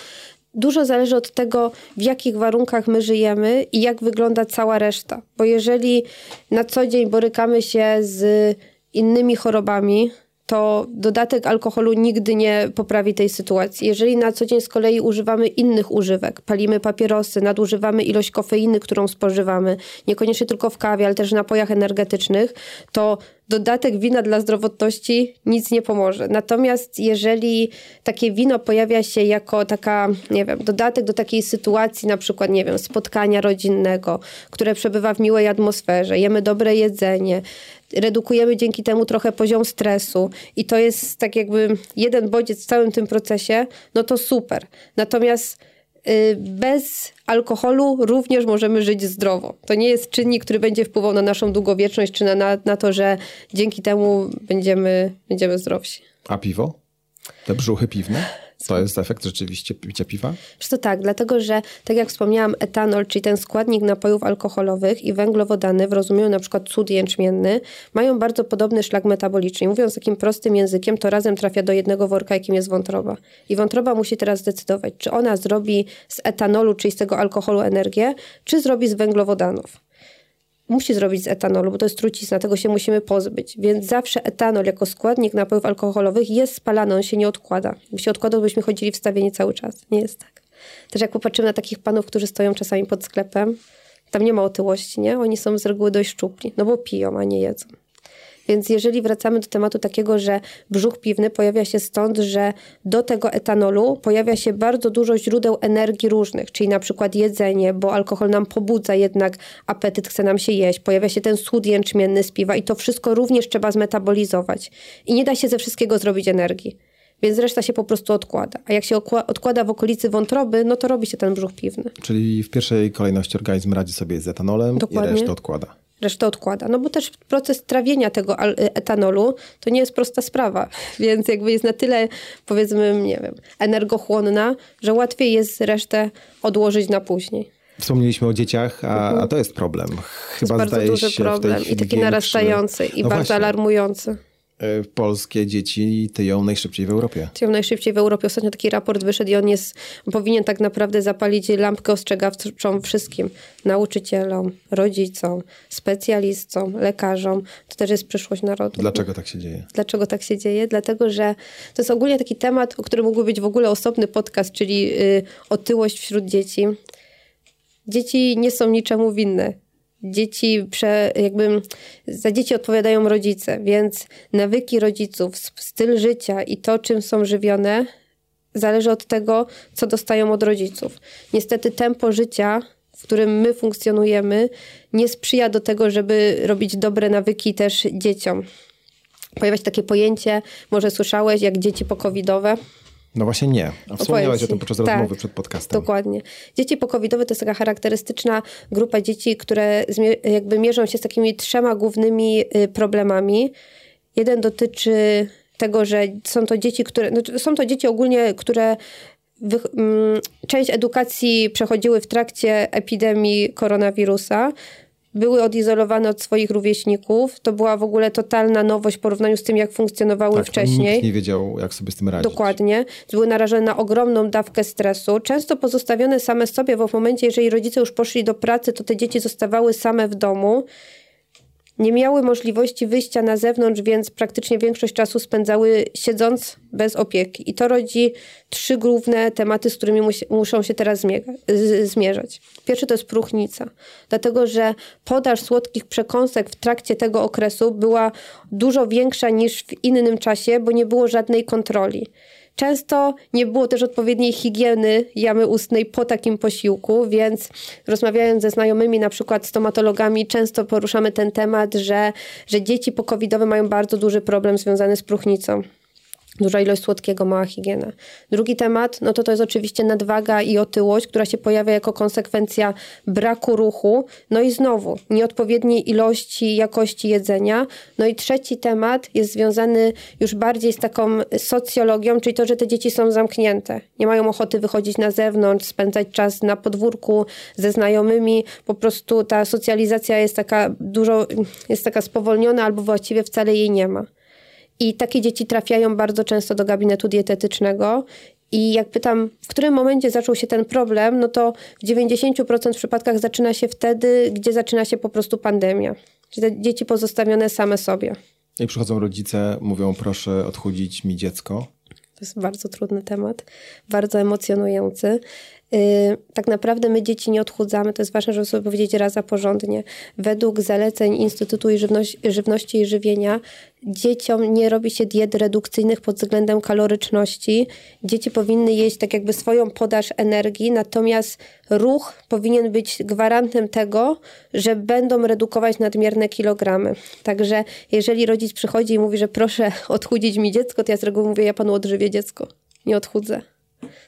dużo zależy od tego, w jakich warunkach my żyjemy i jak wygląda cała reszta. Bo jeżeli na co dzień borykamy się z innymi chorobami, to dodatek alkoholu nigdy nie poprawi tej sytuacji. Jeżeli na co dzień z kolei używamy innych używek, palimy papierosy, nadużywamy ilość kofeiny, którą spożywamy, niekoniecznie tylko w kawie, ale też w napojach energetycznych, to dodatek wina dla zdrowotności nic nie pomoże. Natomiast jeżeli takie wino pojawia się jako taka, nie wiem, dodatek do takiej sytuacji, na przykład, nie wiem, spotkania rodzinnego, które przebywa w miłej atmosferze, jemy dobre jedzenie, redukujemy dzięki temu trochę poziom stresu i to jest tak jakby jeden bodziec w całym tym procesie, no to super. Natomiast y, bez alkoholu również możemy żyć zdrowo. To nie jest czynnik, który będzie wpływał na naszą długowieczność, czy na, na, na to, że dzięki temu będziemy, będziemy zdrowsi. A piwo? Te brzuchy piwne? To jest efekt rzeczywiście picia piwa? Czy to tak, dlatego że, tak jak wspomniałam, etanol, czyli ten składnik napojów alkoholowych i węglowodany w rozumieniu na przykład cud jęczmienny, mają bardzo podobny szlak metaboliczny. Mówiąc takim prostym językiem, to razem trafia do jednego worka, jakim jest wątroba. I wątroba musi teraz zdecydować, czy ona zrobi z etanolu, czyli z tego alkoholu energię, czy zrobi z węglowodanów musi zrobić z etanolu, bo to jest trucizna, tego się musimy pozbyć. Więc zawsze etanol jako składnik napojów alkoholowych jest spalany, on się nie odkłada. Gdyby się odkładał, byśmy chodzili wstawieni cały czas. Nie jest tak. Też jak popatrzymy na takich panów, którzy stoją czasami pod sklepem, tam nie ma otyłości, nie? Oni są z reguły dość szczupli, no bo piją, a nie jedzą. Więc jeżeli wracamy do tematu takiego, że brzuch piwny pojawia się stąd, że do tego etanolu pojawia się bardzo dużo źródeł energii różnych, czyli na przykład jedzenie, bo alkohol nam pobudza jednak apetyt, chce nam się jeść, pojawia się ten słód jęczmienny z piwa i to wszystko również trzeba zmetabolizować. I nie da się ze wszystkiego zrobić energii. Więc reszta się po prostu odkłada. A jak się odkłada w okolicy wątroby, no to robi się ten brzuch piwny. Czyli w pierwszej kolejności organizm radzi sobie z etanolem Dokładnie. i resztę odkłada resztę odkłada. No bo też proces trawienia tego etanolu to nie jest prosta sprawa, więc jakby jest na tyle, powiedzmy, nie wiem, energochłonna, że łatwiej jest resztę odłożyć na później. Wspomnieliśmy o dzieciach, a, a to jest problem. Chyba to jest bardzo duży problem i taki narastający i no bardzo właśnie. alarmujący. E, polskie dzieci tyją najszybciej w Europie. Tyją najszybciej w Europie. Ostatnio taki raport wyszedł i on jest, powinien tak naprawdę zapalić lampkę ostrzegawczą wszystkim. Nauczycielom, rodzicom, specjalistom, lekarzom. To też jest przyszłość narodu. Dlaczego tak się dzieje? Dlaczego tak się dzieje? Dlatego, że to jest ogólnie taki temat, o którym mógłby być w ogóle osobny podcast, czyli y, otyłość wśród dzieci. Dzieci nie są niczemu winne dzieci, prze, jakby za dzieci odpowiadają rodzice, więc nawyki rodziców, styl życia i to, czym są żywione, zależy od tego, co dostają od rodziców. Niestety tempo życia, w którym my funkcjonujemy, nie sprzyja do tego, żeby robić dobre nawyki też dzieciom. Pojawia się takie pojęcie, może słyszałeś, jak dzieci pokowidowe. No właśnie nie. A wspomniałaś o tym podczas tak, rozmowy przed podcastem. Dokładnie. Dzieci pokowidowe to jest taka charakterystyczna grupa dzieci, które jakby mierzą się z takimi trzema głównymi y, problemami. Jeden dotyczy tego, że są to dzieci, które, no, są to dzieci ogólnie, które wy, mm, część edukacji przechodziły w trakcie epidemii koronawirusa były odizolowane od swoich rówieśników. To była w ogóle totalna nowość w porównaniu z tym, jak funkcjonowały tak, wcześniej. Nikt nie wiedział, jak sobie z tym radzić. Dokładnie. Były narażone na ogromną dawkę stresu, często pozostawione same sobie, bo w momencie, jeżeli rodzice już poszli do pracy, to te dzieci zostawały same w domu nie miały możliwości wyjścia na zewnątrz, więc praktycznie większość czasu spędzały siedząc bez opieki. I to rodzi trzy główne tematy, z którymi muszą się teraz zmierzać. Pierwszy to jest próchnica, dlatego że podaż słodkich przekąsek w trakcie tego okresu była dużo większa niż w innym czasie, bo nie było żadnej kontroli. Często nie było też odpowiedniej higieny jamy ustnej po takim posiłku, więc rozmawiając ze znajomymi, na przykład stomatologami, często poruszamy ten temat, że, że dzieci pokowidowe mają bardzo duży problem związany z próchnicą. Duża ilość słodkiego, mała higiena. Drugi temat, no to to jest oczywiście nadwaga i otyłość, która się pojawia jako konsekwencja braku ruchu. No i znowu, nieodpowiedniej ilości, jakości jedzenia. No i trzeci temat jest związany już bardziej z taką socjologią, czyli to, że te dzieci są zamknięte. Nie mają ochoty wychodzić na zewnątrz, spędzać czas na podwórku ze znajomymi. Po prostu ta socjalizacja jest taka dużo, jest taka spowolniona albo właściwie wcale jej nie ma. I takie dzieci trafiają bardzo często do gabinetu dietetycznego. I jak pytam, w którym momencie zaczął się ten problem, no to w 90% przypadkach zaczyna się wtedy, gdzie zaczyna się po prostu pandemia. Czyli te dzieci pozostawione same sobie. I przychodzą rodzice, mówią: Proszę odchudzić mi dziecko. To jest bardzo trudny temat, bardzo emocjonujący. Y, tak naprawdę my dzieci nie odchudzamy, to jest ważne, żeby sobie powiedzieć raz a porządnie. Według zaleceń Instytutu Żywności i Żywienia dzieciom nie robi się diet redukcyjnych pod względem kaloryczności. Dzieci powinny jeść tak jakby swoją podaż energii, natomiast ruch powinien być gwarantem tego, że będą redukować nadmierne kilogramy. Także jeżeli rodzic przychodzi i mówi, że proszę odchudzić mi dziecko, to ja z reguły mówię, ja panu odżywię dziecko, nie odchudzę.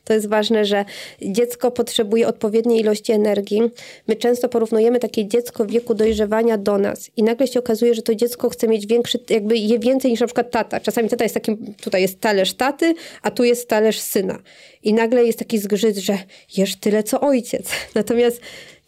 To jest ważne, że dziecko potrzebuje odpowiedniej ilości energii. My często porównujemy takie dziecko w wieku dojrzewania do nas i nagle się okazuje, że to dziecko chce mieć większy, jakby je więcej niż na przykład tata. Czasami tata jest takim, tutaj jest talerz taty, a tu jest talerz syna. I nagle jest taki zgrzyt, że jesz tyle co ojciec. Natomiast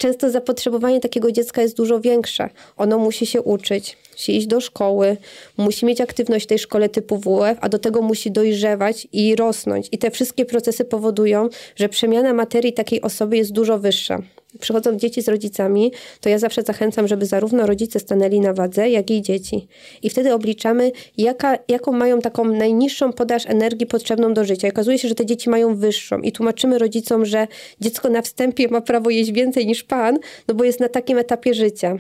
często zapotrzebowanie takiego dziecka jest dużo większe. Ono musi się uczyć, musi iść do szkoły, musi mieć aktywność w tej szkole typu WF, a do tego musi dojrzewać i rosnąć. I te wszystkie procesy powodują, że przemiana materii takiej osoby jest dużo wyższa. Przychodzą dzieci z rodzicami, to ja zawsze zachęcam, żeby zarówno rodzice stanęli na wadze, jak i dzieci. I wtedy obliczamy, jaka, jaką mają taką najniższą podaż energii potrzebną do życia. I okazuje się, że te dzieci mają wyższą. I tłumaczymy rodzicom, że dziecko na wstępie ma prawo jeść więcej niż pan, no bo jest na takim etapie życia.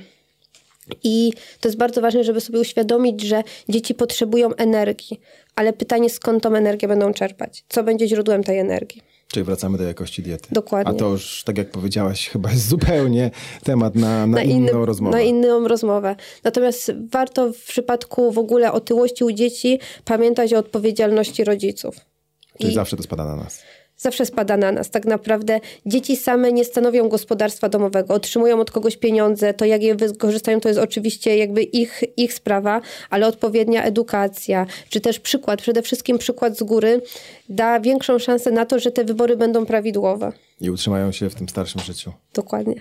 I to jest bardzo ważne, żeby sobie uświadomić, że dzieci potrzebują energii, ale pytanie, skąd tą energię będą czerpać? Co będzie źródłem tej energii? Czyli wracamy do jakości diety. Dokładnie. A to już, tak jak powiedziałaś, chyba jest zupełnie temat na, na, na inną inny, rozmowę. Na inną rozmowę. Natomiast warto w przypadku w ogóle otyłości u dzieci pamiętać o odpowiedzialności rodziców. Czyli I... zawsze to spada na nas zawsze spada na nas. Tak naprawdę dzieci same nie stanowią gospodarstwa domowego, otrzymują od kogoś pieniądze, to jak je wykorzystają, to jest oczywiście jakby ich, ich sprawa, ale odpowiednia edukacja, czy też przykład, przede wszystkim przykład z góry, da większą szansę na to, że te wybory będą prawidłowe. I utrzymają się w tym starszym życiu. Dokładnie.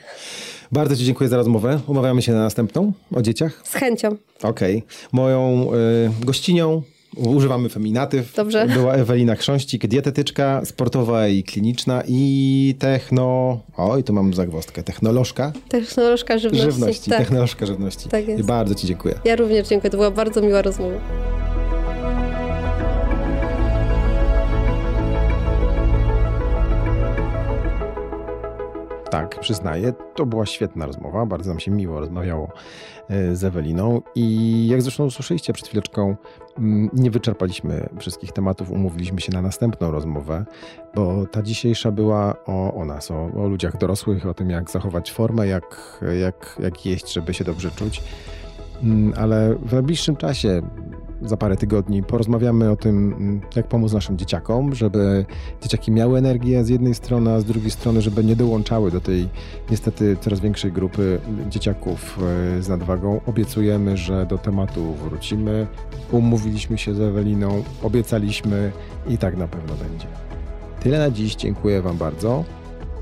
Bardzo Ci dziękuję za rozmowę. Umawiamy się na następną o dzieciach. Z chęcią. Okej. Okay. Moją y, gościnią Używamy feminatyw. Dobrze. Była Ewelina Chrząścik, dietetyczka sportowa i kliniczna i techno... Oj, tu mam zagwozdkę. Technolożka. Technolożka żywności. Żywności, tak. technolożka żywności. Tak jest. Bardzo Ci dziękuję. Ja również dziękuję. To była bardzo miła rozmowa. Tak, przyznaję, to była świetna rozmowa, bardzo nam się miło rozmawiało e, z Eweliną i jak zresztą usłyszeliście przed chwileczką, mm, nie wyczerpaliśmy wszystkich tematów, umówiliśmy się na następną rozmowę, bo ta dzisiejsza była o, o nas, o, o ludziach dorosłych, o tym jak zachować formę, jak, jak, jak jeść, żeby się dobrze czuć. Mm, ale w najbliższym czasie za parę tygodni porozmawiamy o tym, mm, jak pomóc naszym dzieciakom, żeby dzieciaki miały energię z jednej strony, a z drugiej strony, żeby nie dołączały do tej niestety coraz większej grupy dzieciaków e, z nadwagą. Obiecujemy, że do tematu wrócimy. Umówiliśmy się z Eweliną, obiecaliśmy i tak na pewno będzie. Tyle na dziś, dziękuję Wam bardzo.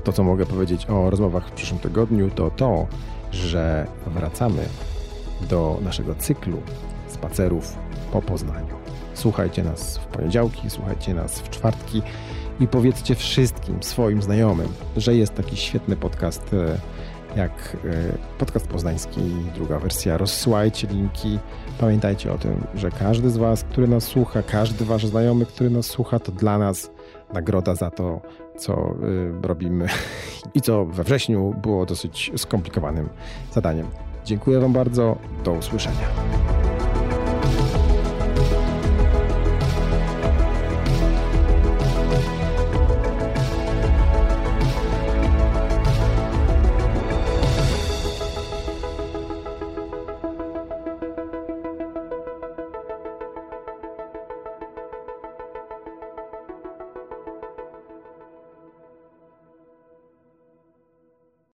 To, co mogę powiedzieć o rozmowach w przyszłym tygodniu, to to, że wracamy do naszego cyklu spacerów po Poznaniu. Słuchajcie nas w poniedziałki, słuchajcie nas w czwartki i powiedzcie wszystkim swoim znajomym, że jest taki świetny podcast e, jak e, podcast poznański, druga wersja. Rozsyłajcie linki. Pamiętajcie o tym, że każdy z Was, który nas słucha, każdy Wasz znajomy, który nas słucha, to dla nas nagroda za to, co e, robimy i co we wrześniu było dosyć skomplikowanym zadaniem. Dziękuję Wam bardzo. Do usłyszenia.